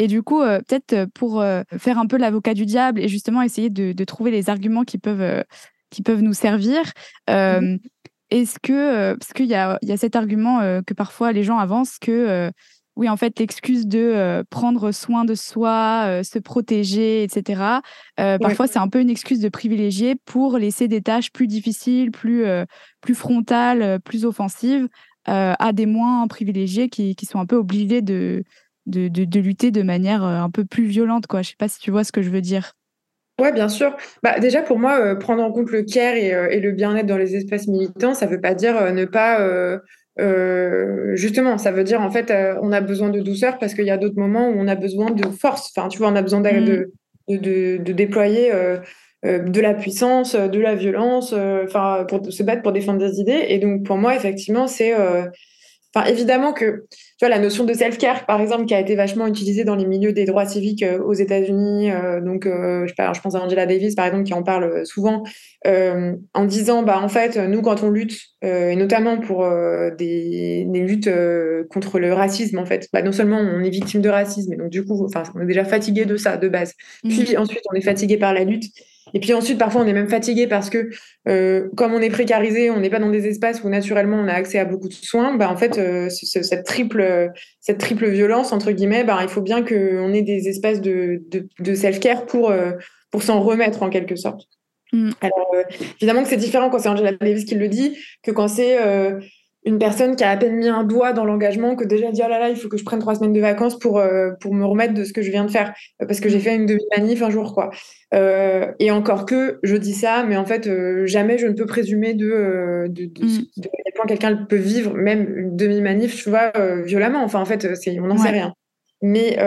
Et du coup, euh, peut-être euh, pour euh, faire un peu l'avocat du diable et justement essayer de, trouver les arguments qui peuvent, qui peuvent nous servir, mmh est-ce que, parce qu'il y a, y a cet argument que parfois les gens avancent que oui, en fait, l'excuse de prendre soin de soi, se protéger, etc. Parfois, c'est un peu une excuse de privilégier pour laisser des tâches plus difficiles, plus, plus frontales, plus offensives à des moins privilégiés qui, qui, sont un peu obligés de, de, de, lutter de manière euh, un peu plus violente. Quoi. Je sais pas si tu vois ce que je veux dire. Ouais, bien sûr. Bah, déjà, pour moi, euh, prendre en compte le care et, euh, et le bien-être dans les espaces militants, ça veut pas dire ne pas. justement, ça veut dire en fait, on a besoin de douceur parce qu'il y a d'autres moments où on a besoin de force. Enfin, tu vois, on a besoin mmh. de, de, de, déployer de la puissance, de la violence, enfin, pour se battre pour défendre des idées. Et donc, pour moi, effectivement, c'est Enfin, évidemment que tu vois, la notion de self-care, par exemple, qui a été vachement utilisée dans les milieux des droits civiques euh, aux États-Unis. Euh, donc, euh, je, sais pas, je pense à Angela Davis, par exemple, qui en parle souvent, en disant, bah, en fait, nous, quand on lutte, et notamment pour des, des, luttes contre le racisme, en fait, bah, non seulement on est victime de racisme, et donc du coup, enfin, on est déjà fatigué de ça de base. Mmh. Puis ensuite, on est fatigué par la lutte. Et puis ensuite, parfois, on est même fatigué parce que, euh, comme on est précarisé, on n'est pas dans des espaces où naturellement on a accès à beaucoup de soins. Bah, en fait, euh, cette, triple, cette triple violence, entre guillemets, bah, il faut bien qu'on ait des espaces de, de, de self-care pour, euh, pour s'en remettre en quelque sorte. Mm. Alors, évidemment que c'est différent quand c'est Angela Davis qui le dit que quand c'est une personne qui a à peine mis un doigt dans l'engagement, que déjà dit oh là là, il faut que je prenne trois semaines de vacances pour, euh, pour me remettre de ce que je viens de faire, euh, parce que j'ai fait une demi-manif un jour, quoi. Euh, et encore que je dis ça, mais en fait, jamais je ne peux présumer de, de, de, mm. de à quel point quelqu'un peut vivre, même une demi-manif, tu vois, violemment. Enfin, en fait, c'est, on n'en sait rien. Mais,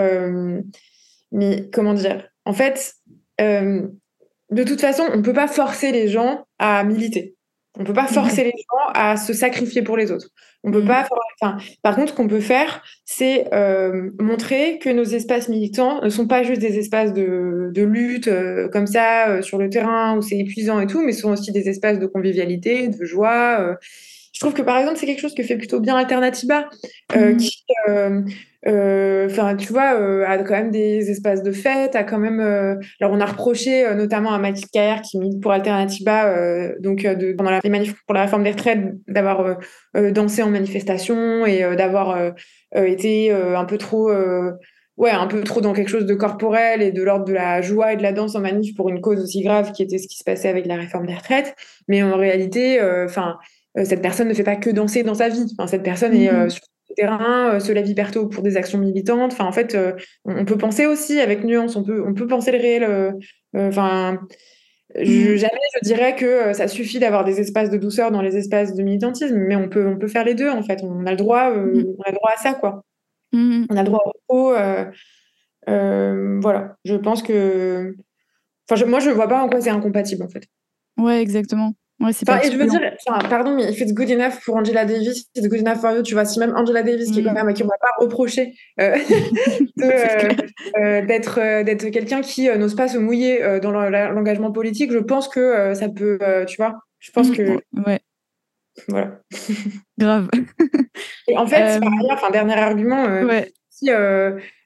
mais comment dire? En fait, de toute façon, on ne peut pas forcer les gens à militer. On peut pas forcer les gens à se sacrifier pour les autres. On peut mm. pas. Enfin, par contre, ce qu'on peut faire, c'est euh, montrer que nos espaces militants ne sont pas juste des espaces de, de lutte euh, comme ça euh, sur le terrain où c'est épuisant et tout, mais sont aussi des espaces de convivialité, de joie. je trouve que par exemple, c'est quelque chose que fait plutôt bien Alternativa, mmh. qui, enfin, tu vois, a quand même des espaces de fête, a quand même. alors, on a reproché notamment à Mathilde Caher qui milite pour Alternativa, donc de, pendant les manifs pour la réforme des retraites, d'avoir dansé en manifestation et d'avoir été un peu trop ouais, un peu trop dans quelque chose de corporel et de l'ordre de la joie et de la danse en manif pour une cause aussi grave qui était ce qui se passait avec la réforme des retraites. Mais en réalité, euh, enfin, euh, cette personne ne fait pas que danser dans sa vie. Enfin, cette personne est euh, mm-hmm. sur le terrain, se lève hyper tôt pour des actions militantes. Enfin, en fait, on peut penser aussi avec nuance. On peut, on peut penser le réel. Enfin. Mm-hmm. jamais je dirais que ça suffit d'avoir des espaces de douceur dans les espaces de militantisme, mais on peut, on peut faire les deux en fait. On a le droit, mm-hmm. on a le droit à ça quoi. Mmh. On a le droit au repos. Euh, euh, voilà, je pense que. Enfin, moi, je ne vois pas en quoi c'est incompatible, en fait. Ouais, exactement. Ouais, c'est et je veux dire, pardon, mais if it's good enough pour Angela Davis, it's good enough for you. Tu vois, si même Angela Davis, qui est quand mmh. même à qui on va pas reprocher euh, *laughs* *laughs* d'être d'être quelqu'un qui n'ose pas se mouiller dans l'engagement politique, je pense que ça peut, tu vois, je pense mmh, que ouais. Voilà. Grave. Et en fait, par ailleurs, enfin, dernier argument, euh, si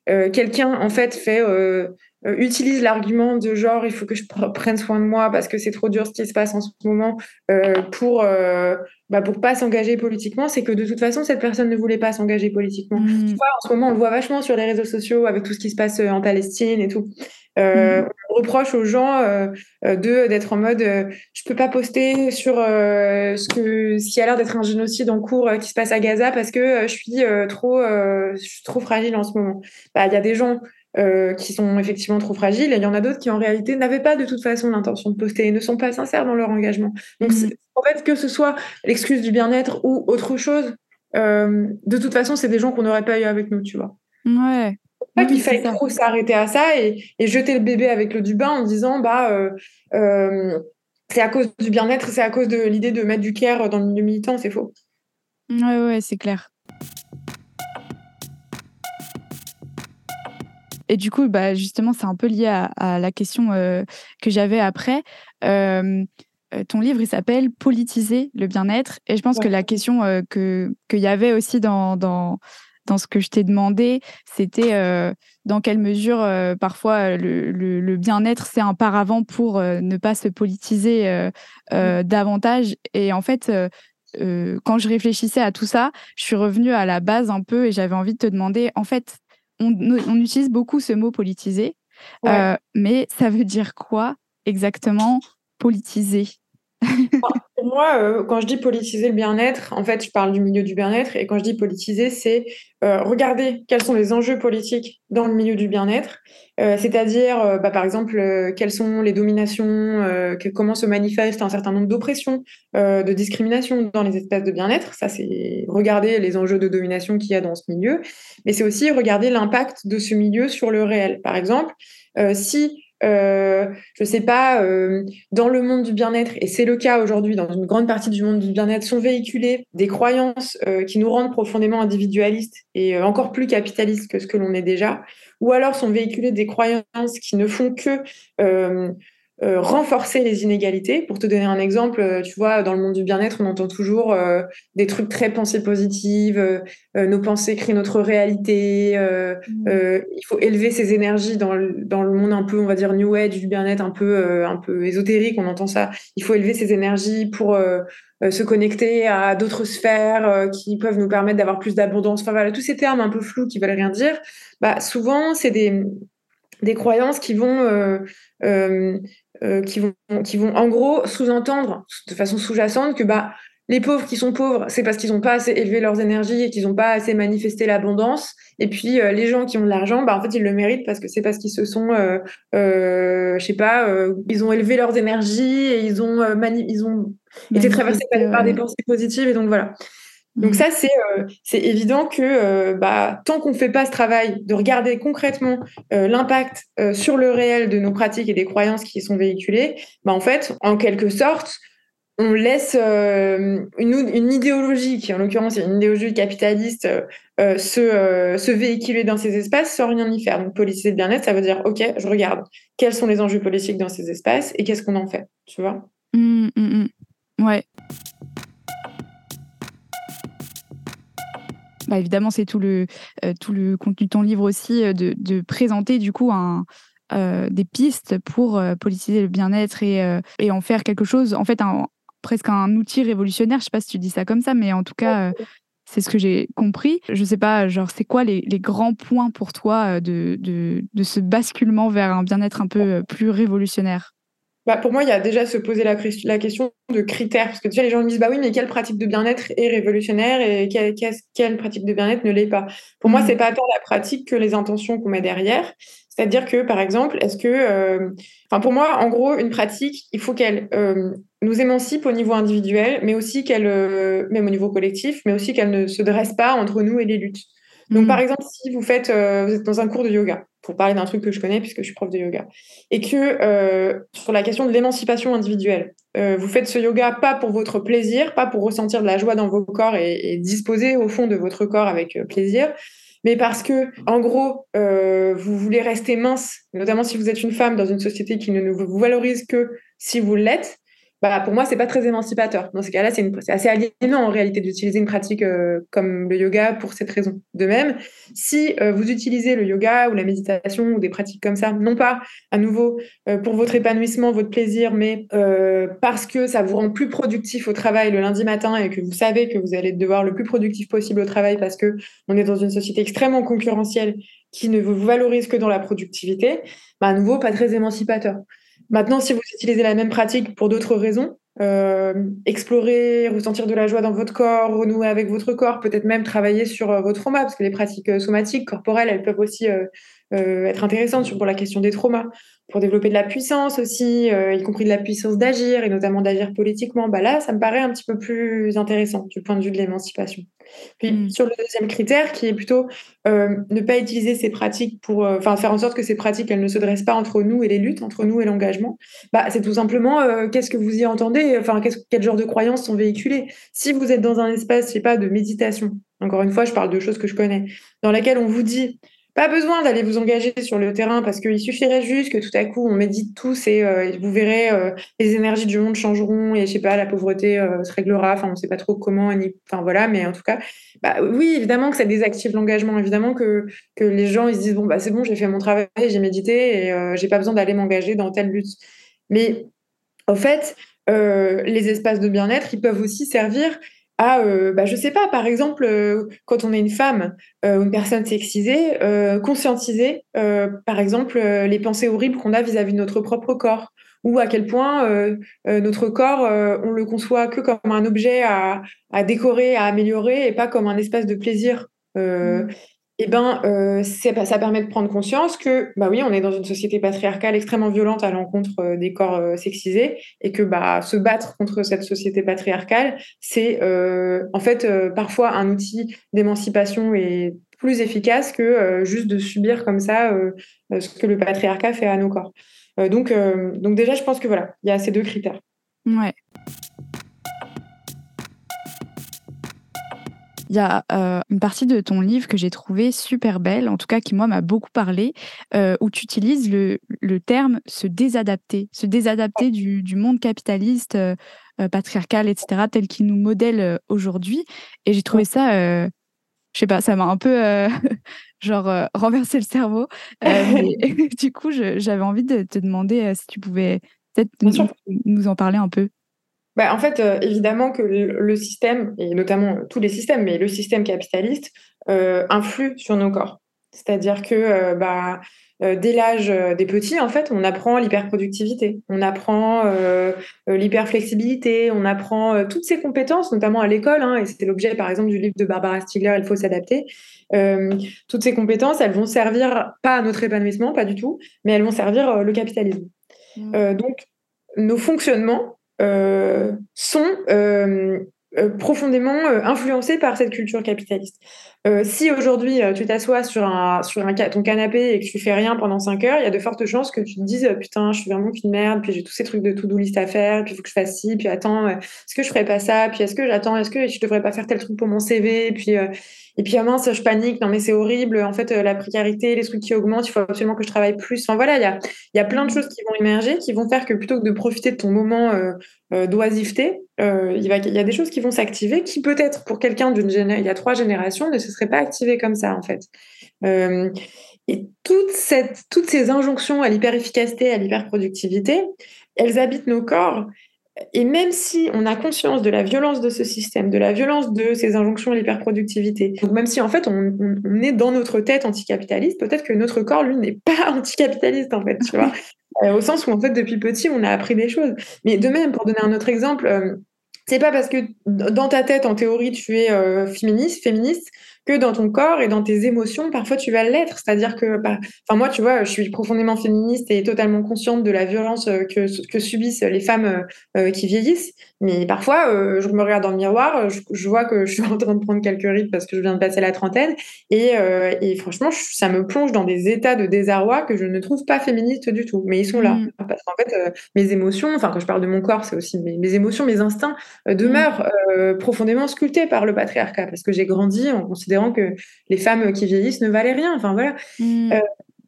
euh, euh, quelqu'un en fait fait utilise l'argument de genre il faut que je *laughs* prenne soin de moi parce que c'est trop dur ce qui se passe en ce moment pour bah, pour pas s'engager politiquement, c'est que de toute façon cette personne ne voulait pas s'engager politiquement. Mmh. Tu vois, en ce moment on le voit vachement sur les réseaux sociaux avec tout ce qui se passe en Palestine et tout. Euh, mmh. On reproche aux gens euh, euh, de d'être en mode je peux pas poster sur ce que ce qui a l'air d'être un génocide en cours qui se passe à Gaza parce que je suis trop je suis trop fragile en ce moment. Bah, il y a des gens qui sont effectivement trop fragiles et il y en a d'autres qui en réalité n'avaient pas de toute façon l'intention de poster et ne sont pas sincères dans leur engagement. Donc mmh. en fait que ce soit l'excuse du bien-être ou autre chose, de toute façon c'est des gens qu'on n'aurait pas eu avec nous, tu vois. Ouais, pas qu'il faille trop s'arrêter à ça et, jeter le bébé avec le du bain en disant bah euh, euh, c'est à cause du bien-être, c'est à cause de l'idée de mettre du care dans le milieu militant, c'est faux. Ouais, ouais, c'est clair. Et du coup, bah, justement, c'est un peu lié à, la question euh, que j'avais après. ton livre, il s'appelle Politiser le bien-être. Et je pense que la question que qu'il y avait aussi dans, dans, dans ce que je t'ai demandé, c'était euh, dans quelle mesure euh, parfois le, bien-être c'est un paravent pour euh, ne pas se politiser davantage. Et en fait, quand je réfléchissais à tout ça, je suis revenue à la base un peu et j'avais envie de te demander, en fait, on, utilise beaucoup ce mot politiser, mais ça veut dire quoi exactement politiser? Pour moi, euh, quand je dis politiser le bien-être, en fait, je parle du milieu du bien-être. Et quand je dis politiser, c'est euh, regarder quels sont les enjeux politiques dans le milieu du bien-être. Euh, c'est-à-dire, bah, par exemple, quelles sont les dominations, comment se manifestent un certain nombre d'oppressions, de discriminations dans les espaces de bien-être. Ça, c'est regarder les enjeux de domination qu'il y a dans ce milieu. Mais c'est aussi regarder l'impact de ce milieu sur le réel. Par exemple, si euh, je sais pas, euh, dans le monde du bien-être, et c'est le cas aujourd'hui dans une grande partie du monde du bien-être, sont véhiculées des croyances euh, qui nous rendent profondément individualistes et encore plus capitalistes que ce que l'on est déjà, ou alors sont véhiculées des croyances qui ne font que euh, renforcer les inégalités. Pour te donner un exemple, euh, tu vois, dans le monde du bien-être, on entend toujours euh, des trucs très pensées positives, nos pensées créent notre réalité, mmh. il faut élever ses énergies dans le, dans le, monde un peu, on va dire, new age, du bien-être un peu, un peu ésotérique, on entend ça. Il faut élever ses énergies pour se connecter à d'autres sphères qui peuvent nous permettre d'avoir plus d'abondance. Enfin voilà, tous ces termes un peu flous qui veulent rien dire, bah, souvent, c'est des, des croyances qui vont euh, qui, vont, qui vont en gros sous-entendre de façon sous-jacente que bah, les pauvres qui sont pauvres, c'est parce qu'ils n'ont pas assez élevé leurs énergies et qu'ils n'ont pas assez manifesté l'abondance. Et puis euh, les gens qui ont de l'argent, bah, en fait, ils le méritent parce que c'est parce qu'ils se sont, euh, euh je sais pas, ils ont élevé leurs énergies et ils ont, ils ont été traversés par, des pensées positives. Et donc voilà. Donc ça, c'est euh, c'est évident que euh, bah, tant qu'on ne fait pas ce travail de regarder concrètement euh, l'impact sur le réel de nos pratiques et des croyances qui sont véhiculées, bah, en fait, en quelque sorte, on laisse une, une, idéologie, qui en l'occurrence est une idéologie capitaliste, se, se, véhiculer dans ces espaces sans rien y faire. Donc politiser le bien-être, ça veut dire, OK, je regarde quels sont les enjeux politiques dans ces espaces et qu'est-ce qu'on en fait, tu vois? Mmh, mmh, mmh. Ouais. Bah, évidemment, c'est tout le, tout le contenu de ton livre aussi, de, de présenter du coup un, des pistes pour politiser le bien-être et, et, en faire quelque chose, en fait, un, presque un outil révolutionnaire. Je sais pas si tu dis ça comme ça, mais en tout cas, c'est ce que j'ai compris. Je sais pas, genre, c'est quoi les, les, grands points pour toi de, de, de ce basculement vers un bien-être un peu plus révolutionnaire? Bah, pour moi, il y a déjà se poser la, la, question de critères. Parce que déjà, les gens me disent, bah oui, mais quelle pratique de bien-être est révolutionnaire et quelle, quelle pratique de bien-être ne l'est pas? Pour moi, mmh. c'est pas tant la pratique que les intentions qu'on met derrière. C'est-à-dire que, par exemple, est-ce que, euh, enfin, pour moi, en gros, une pratique, il faut qu'elle euh, nous émancipe au niveau individuel, mais aussi qu'elle, euh, même au niveau collectif, mais aussi qu'elle ne se dresse pas entre nous et les luttes. Donc, mmh. par exemple, si vous faites, vous êtes dans un cours de yoga, pour parler d'un truc que je connais puisque je suis prof de yoga, et que euh, sur la question de l'émancipation individuelle, euh, vous faites ce yoga pas pour votre plaisir, pas pour ressentir de la joie dans vos corps et, disposer au fond de votre corps avec euh, plaisir, mais parce que, en gros, vous voulez rester mince, notamment si vous êtes une femme dans une société qui ne vous valorise que si vous l'êtes, bah, pour moi, c'est pas très émancipateur. Dans ce cas-là, c'est assez aliénant en réalité d'utiliser une pratique euh, comme le yoga pour cette raison. De même, si euh, vous utilisez le yoga ou la méditation ou des pratiques comme ça, non pas à nouveau euh, pour votre épanouissement, votre plaisir, mais parce que ça vous rend plus productif au travail le lundi matin et que vous savez que vous allez devoir le plus productif possible au travail parce que on est dans une société extrêmement concurrentielle qui ne vous valorise que dans la productivité, bah, à nouveau, pas très émancipateur. Maintenant, si vous utilisez la même pratique pour d'autres raisons, euh, explorer, ressentir de la joie dans votre corps, renouer avec votre corps, peut-être même travailler sur euh, vos traumas, parce que les pratiques euh, somatiques, corporelles, elles peuvent aussi être intéressantes pour la question des traumas pour développer de la puissance aussi, euh, y compris de la puissance d'agir et notamment d'agir politiquement, bah là, ça me paraît un petit peu plus intéressant du point de vue de l'émancipation. Puis mm. sur le deuxième critère, qui est plutôt euh, ne pas utiliser ces pratiques pour, euh, enfin faire en sorte que ces pratiques, elles ne se dressent pas entre nous et les luttes, entre nous et l'engagement. Bah, c'est tout simplement qu'est-ce que vous y entendez, enfin quel genre de croyances sont véhiculées. Si vous êtes dans un espace, je sais pas, de méditation. Encore une fois, je parle de choses que je connais, dans laquelle on vous dit pas besoin d'aller vous engager sur le terrain parce qu'il suffirait juste que tout à coup on médite tous et, euh, vous verrez euh, les énergies du monde changeront et je sais pas la pauvreté euh, se réglera. Enfin on sait pas trop comment. Enfin voilà, mais en tout cas, bah, oui évidemment que ça désactive l'engagement. Évidemment que, que les gens ils se disent bon bah c'est bon j'ai fait mon travail, j'ai médité et j'ai pas besoin d'aller m'engager dans telle lutte. Mais en fait les espaces de bien-être ils peuvent aussi servir à, euh, bah, je sais pas, par exemple, euh, quand on est une femme euh, une personne sexisée, conscientiser, par exemple, les pensées horribles qu'on a vis-à-vis de notre propre corps, ou à quel point notre corps, on le conçoit que comme un objet à, à, décorer, à améliorer, et pas comme un espace de plaisir. Mmh eh ben, euh, ça permet de prendre conscience que, bah oui, on est dans une société patriarcale extrêmement violente à l'encontre euh, des corps euh, sexisés, et que bah, se battre contre cette société patriarcale, c'est en fait parfois un outil d'émancipation et plus efficace que juste de subir comme ça ce que le patriarcat fait à nos corps. donc, donc déjà, je pense que voilà, il y a ces deux critères. Ouais. Il y a euh, une partie de ton livre que j'ai trouvé super belle, en tout cas qui moi m'a beaucoup parlé, euh, où tu utilises le, le, terme se désadapter, se désadapter du, du monde capitaliste, euh, patriarcal, etc., tel qu'il nous modèle aujourd'hui. Et j'ai trouvé ça, je sais pas, ça m'a un peu *laughs* genre renversé le cerveau. mais, *laughs* *laughs* du coup, j'avais envie de te demander si tu pouvais peut-être nous en parler un peu. Bah, en fait, euh, évidemment que le, système, et notamment tous les systèmes, mais le système capitaliste, euh, influe sur nos corps. C'est-à-dire que euh, bah, dès l'âge des petits, en fait, on apprend l'hyperproductivité, on apprend l'hyperflexibilité, on apprend toutes ces compétences, notamment à l'école, hein, et c'était l'objet, par exemple, du livre de Barbara Stiegler, Il faut s'adapter. toutes ces compétences, elles vont servir pas à notre épanouissement, pas du tout, mais elles vont servir le capitalisme. Mmh. donc, nos fonctionnements, euh, sont euh, euh, profondément influencés par cette culture capitaliste. si aujourd'hui tu t'assois sur un sur un ton canapé et que tu fais rien pendant 5 heures, il y a de fortes chances que tu te dises putain je suis vraiment qu'une merde, puis j'ai tous ces trucs de to-do list à faire, puis il faut que je fasse ci, puis attends est-ce que je ferais pas ça, puis est-ce que j'attends, est-ce que je devrais pas faire tel truc pour mon CV, puis et puis, ah mince, je panique, non mais c'est horrible, en fait, la précarité, les trucs qui augmentent, il faut absolument que je travaille plus. Enfin voilà, il y a, y a plein de choses qui vont émerger, qui vont faire que plutôt que de profiter de ton moment euh, euh, d'oisiveté, il, y a des choses qui vont s'activer qui peut-être pour quelqu'un d'une il y a trois générations, ne se seraient pas activées comme ça en fait. et toute cette, toutes ces injonctions à l'hyper-efficacité, à l'hyper-productivité, elles habitent nos corps et même si on a conscience de la violence de ce système, de la violence de ces injonctions à l'hyperproductivité, donc même si en fait on, est dans notre tête anticapitaliste, peut-être que notre corps, lui, n'est pas *laughs* anticapitaliste en fait, tu vois. *laughs* Euh, au sens où en fait depuis petit on a appris des choses. Mais de même, pour donner un autre exemple, euh, c'est pas parce que dans ta tête, en théorie, tu es euh, féministe, féministe, que dans ton corps et dans tes émotions, parfois tu vas l'être. C'est-à-dire que, bah, enfin moi, tu vois, je suis profondément féministe et totalement consciente de la violence euh, que, que subissent les femmes euh, euh, qui vieillissent. Mais parfois, je me regarde dans le miroir, je, vois que je suis *laughs* en train de prendre quelques rides parce que je viens de passer la trentaine. Et, et franchement, ça me plonge dans des états de désarroi que je ne trouve pas féministes du tout. Mais ils sont là. Mmh. Parce qu'en fait, mes émotions, enfin, quand je parle de mon corps, c'est aussi mes, mes, émotions, mes instincts demeurent mmh. profondément sculptés par le patriarcat. Parce que j'ai grandi en considérant que les femmes qui vieillissent ne valaient rien. Enfin voilà. Mm. Euh,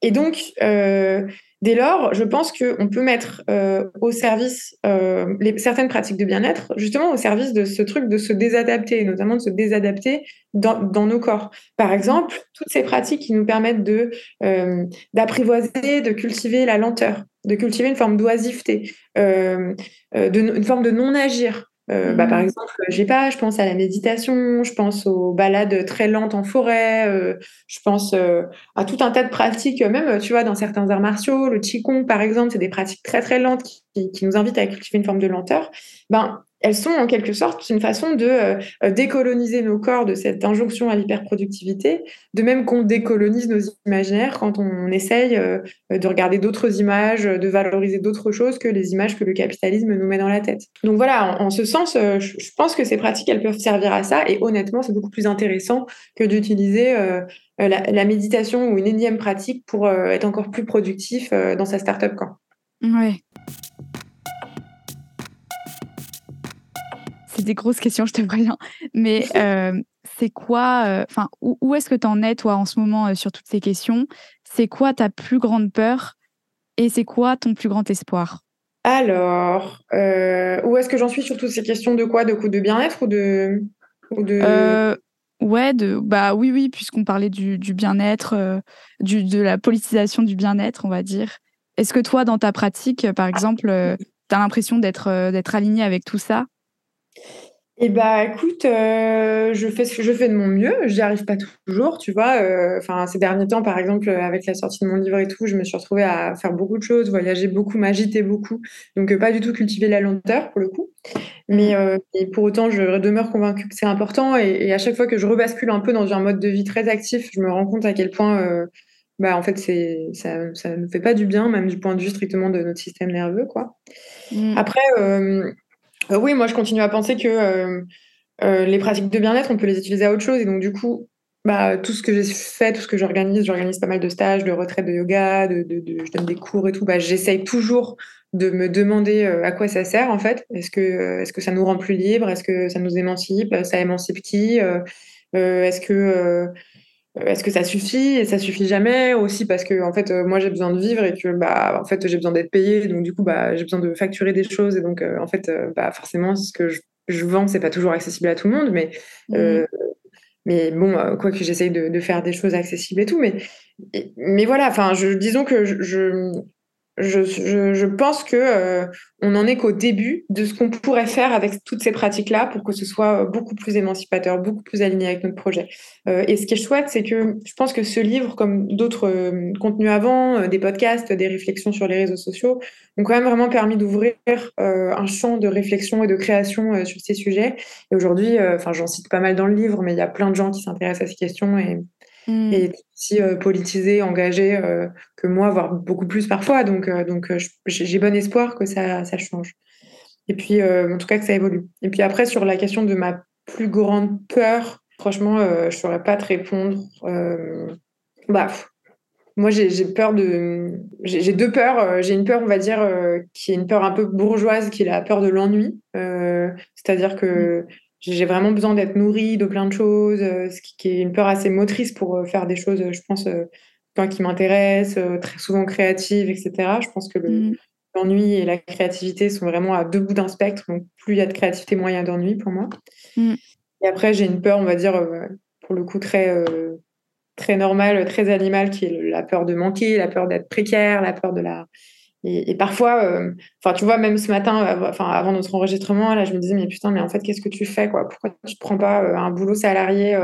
et donc, euh, dès lors, je pense qu'on peut mettre euh, au service les, certaines pratiques de bien-être, justement au service de ce truc de se désadapter, notamment de se désadapter dans, nos corps. Par exemple, toutes ces pratiques qui nous permettent de d'apprivoiser, de cultiver la lenteur, de cultiver une forme d'oisiveté, de, une forme de non-agir. Euh, bah, par exemple, j'ai pas, je pense à la méditation, je pense aux balades très lentes en forêt, euh, je pense euh, à tout un tas de pratiques, même, tu vois, dans certains arts martiaux, le Qigong, par exemple, c'est des pratiques très très lentes qui, qui, nous invitent à cultiver une forme de lenteur. Ben, elles sont en quelque sorte une façon de euh, euh, décoloniser nos corps de cette injonction à l'hyperproductivité, de même qu'on décolonise nos imaginaires quand on essaye euh, de regarder d'autres images, de valoriser d'autres choses que les images que le capitalisme nous met dans la tête. Donc voilà, en, ce sens, je pense que ces pratiques, elles peuvent servir à ça, et honnêtement, c'est beaucoup plus intéressant que d'utiliser la, méditation ou une énième pratique pour être encore plus productif dans sa startup. Quoi. Des grosses questions, je te préviens. Mais *laughs* euh, c'est quoi, euh, enfin, où, est-ce que tu en es, toi, en ce moment, euh, sur toutes ces questions? C'est quoi ta plus grande peur? Et c'est quoi ton plus grand espoir? Alors, où est-ce que j'en suis sur toutes ces questions de quoi? De coup de bien-être ou de. Ou de... Ouais, de, bah oui, oui, puisqu'on parlait du, bien-être, du, de la politisation du bien-être, on va dire. Est-ce que toi, dans ta pratique, par exemple, tu as l'impression d'être d'être aligné avec tout ça? Eh bah, écoute, euh, je fais ce que je fais de mon mieux. J'y arrive pas toujours, tu vois. Euh, enfin, ces derniers temps, par exemple, avec la sortie de mon livre et tout, je me suis retrouvée à faire beaucoup de choses, voyager beaucoup, m'agiter beaucoup. Donc, euh, pas du tout cultiver la lenteur pour le coup. Mais mmh. pour autant, je demeure convaincue que c'est important. Et, à chaque fois que je rebascule un peu dans un mode de vie très actif, je me rends compte à quel point, bah, en fait, c'est ça, ça ne fait pas du bien, même du point de vue strictement de notre système nerveux, quoi. Mmh. Après euh, oui, moi je continue à penser que euh, euh, les pratiques de bien-être, on peut les utiliser à autre chose. Et donc du coup, bah, tout ce que j'ai fait, tout ce que j'organise, j'organise pas mal de stages, de retraites de yoga, de, je donne des cours et tout. Bah, J'essaye toujours de me demander à quoi ça sert en fait. Est-ce que, est que ça nous rend plus libres? Est-ce que ça nous émancipe? Ça émancipe qui? Est-ce que est-ce que ça suffit et ça suffit jamais aussi parce que en fait euh, moi j'ai besoin de vivre et que bah en fait j'ai besoin d'être payé donc du coup bah j'ai besoin de facturer des choses et donc euh, en fait bah forcément ce que je, je vends c'est pas toujours accessible à tout le monde mais mmh. mais bon quoi que j'essaye de, faire des choses accessibles et tout mais mais voilà enfin je disons que je je, pense que euh, on en est qu'au début de ce qu'on pourrait faire avec toutes ces pratiques-là pour que ce soit beaucoup plus émancipateur, beaucoup plus aligné avec notre projet. Euh, et ce qui est chouette, c'est que je pense que ce livre, comme d'autres euh, contenus avant, des podcasts, des réflexions sur les réseaux sociaux, ont quand même vraiment permis d'ouvrir un champ de réflexion et de création sur ces sujets. Et aujourd'hui, enfin, j'en cite pas mal dans le livre, mais il y a plein de gens qui s'intéressent à ces questions et Mmh. et aussi euh, politisé, engagé euh, que moi, voire beaucoup plus parfois. Donc, euh, donc j'ai bon espoir que ça, ça change. Et puis, en tout cas, que ça évolue. Et puis après, sur la question de ma plus grande peur, franchement, je ne saurais pas te répondre. bah, moi, j'ai peur de. J'ai deux peurs. J'ai une peur, on va dire, qui est une peur un peu bourgeoise, qui est la peur de l'ennui. C'est-à-dire que. Mmh j'ai vraiment besoin d'être nourrie de plein de choses, euh, ce qui, est une peur assez motrice pour euh, faire des choses, je pense, euh, qui m'intéressent, très souvent créatives, etc. Je pense que le, mmh. l'ennui et la créativité sont vraiment à deux bouts d'un spectre. Donc, plus il y a de créativité, moins il y a d'ennui pour moi. Mm. Et après, j'ai une peur, on va dire, euh, pour le coup, très, euh, très normale, très animale, qui est la peur de manquer, la peur d'être précaire, la peur de la. Et, parfois, euh, enfin, tu vois, même ce matin, enfin, avant notre enregistrement, là, je me disais, mais putain, mais en fait, qu'est-ce que tu fais, quoi? Pourquoi tu ne prends pas un boulot salarié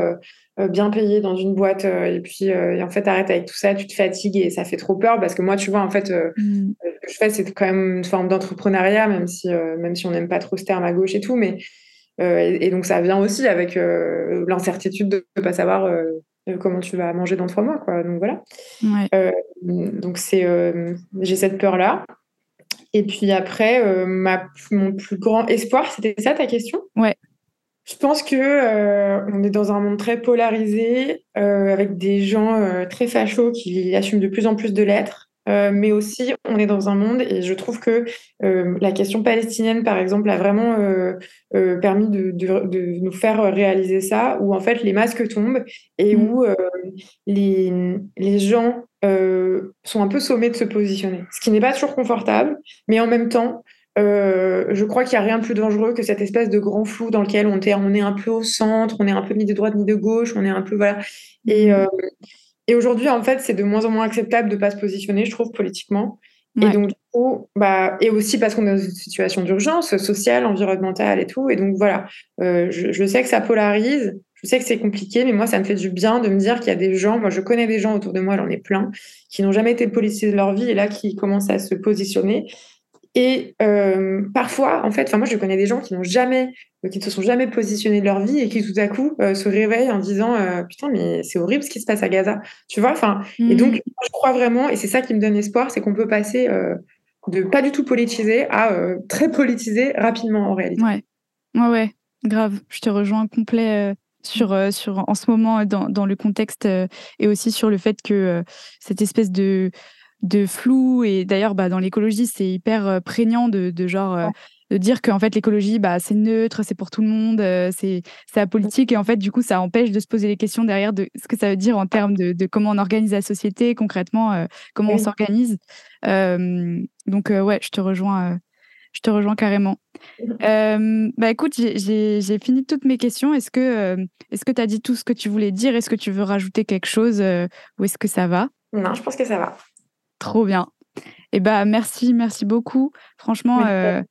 bien payé dans une boîte et puis en fait, arrête avec tout ça, tu te fatigues et ça fait trop peur? Parce que moi, tu vois, en fait, mm. ce que je fais, c'est quand même une forme d'entrepreneuriat, même si, même si on n'aime pas trop ce terme à gauche et tout, mais euh, et, donc ça vient aussi avec euh, l'incertitude de ne pas savoir euh, comment tu vas manger dans trois mois. Quoi. Donc voilà. donc c'est, j'ai cette peur-là. Et puis après, ma, mon plus grand espoir, c'était ça ta question? Ouais. Je pense que on est dans un monde très polarisé, avec des gens très fachos qui assument de plus en plus de l'être. Euh, mais aussi on est dans un monde et je trouve que euh, la question palestinienne par exemple a vraiment euh, permis de, de, nous faire réaliser ça où en fait les masques tombent et mm. où les, les, gens sont un peu sommés de se positionner ce qui n'est pas toujours confortable mais en même temps je crois qu'il n'y a rien de plus dangereux que cette espèce de grand flou dans lequel on est, on est un peu au centre, on est un peu ni de droite ni de gauche, on est un peu voilà. Et, mm. Et aujourd'hui, en fait, c'est de moins en moins acceptable de ne pas se positionner, je trouve, politiquement. Et donc, du coup, bah, et aussi parce qu'on est dans une situation d'urgence sociale, environnementale et tout. Et donc, voilà, euh, je, sais que ça polarise, je sais que c'est compliqué, mais moi, ça me fait du bien de me dire qu'il y a des gens, moi, je connais des gens autour de moi, j'en ai plein, qui n'ont jamais été policiers de leur vie et là, qui commencent à se positionner. Et euh, parfois, en fait, enfin moi je connais des gens qui n'ont jamais, euh, qui ne se sont jamais positionnés de leur vie et qui tout à coup euh, se réveillent en disant putain mais c'est horrible ce qui se passe à Gaza, tu vois. Enfin et donc mmh. je crois vraiment et c'est ça qui me donne espoir, c'est qu'on peut passer de pas du tout politisé à très politisé rapidement en réalité. Ouais, ouais, ouais, grave. Je te rejoins complet sur, sur en ce moment dans, dans le contexte et aussi sur le fait que cette espèce de de flou. Et d'ailleurs, bah, dans l'écologie, c'est hyper euh, prégnant de, genre. Euh, de dire qu'en fait l'écologie bah, c'est neutre, c'est pour tout le monde, euh, c'est apolitique et en fait du coup ça empêche de se poser les questions derrière de ce que ça veut dire en termes de, comment on organise la société concrètement, comment on s'organise. donc ouais, je te rejoins, je te rejoins carrément. *laughs* bah écoute, j'ai fini toutes mes questions. Est-ce que est-ce que tu as dit tout ce que tu voulais dire? Est-ce que tu veux rajouter quelque chose ou est-ce que ça va? Non, je pense que ça va. Trop bien. Eh bah merci, merci beaucoup. Franchement, euh,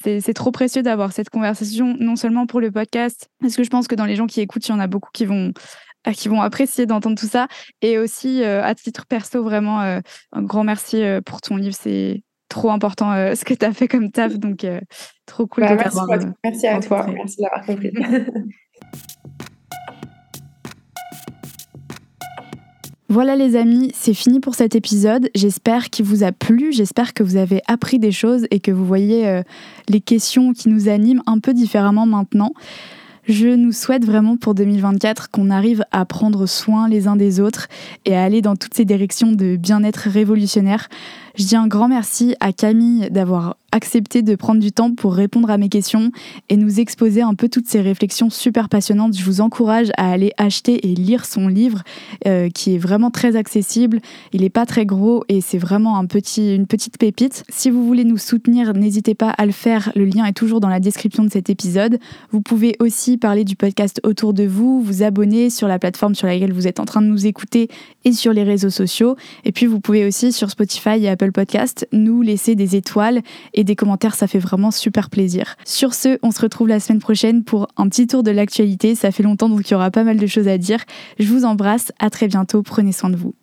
c'est trop précieux d'avoir cette conversation, non seulement pour le podcast, parce que je pense que dans les gens qui écoutent, il y en a beaucoup qui vont euh, qui vont apprécier d'entendre tout ça, et aussi euh, à titre perso, vraiment un grand merci pour ton livre. C'est trop important ce que tu as fait comme taf, donc trop cool bah, de merci, merci à toi, merci d'avoir compris. *laughs* Voilà les amis, c'est fini pour cet épisode. J'espère qu'il vous a plu, j'espère que vous avez appris des choses et que vous voyez euh, les questions qui nous animent un peu différemment maintenant. Je nous souhaite vraiment pour 2024 qu'on arrive à prendre soin les uns des autres et à aller dans toutes ces directions de bien-être révolutionnaire. Je dis un grand merci à Camille d'avoir accepté de prendre du temps pour répondre à mes questions et nous exposer un peu toutes ces réflexions super passionnantes. Je vous encourage à aller acheter et lire son livre euh, qui est vraiment très accessible. Il n'est pas très gros et c'est vraiment un petit, une petite pépite. Si vous voulez nous soutenir, n'hésitez pas à le faire. Le lien est toujours dans la description de cet épisode. Vous pouvez aussi parler du podcast autour de vous, vous abonner sur la plateforme sur laquelle vous êtes en train de nous écouter et sur les réseaux sociaux. Et puis vous pouvez aussi sur Spotify et Podcast, nous laisser des étoiles et des commentaires, ça fait vraiment super plaisir. Sur ce, on se retrouve la semaine prochaine pour un petit tour de l'actualité. Ça fait longtemps donc il y aura pas mal de choses à dire. Je vous embrasse, à très bientôt, prenez soin de vous.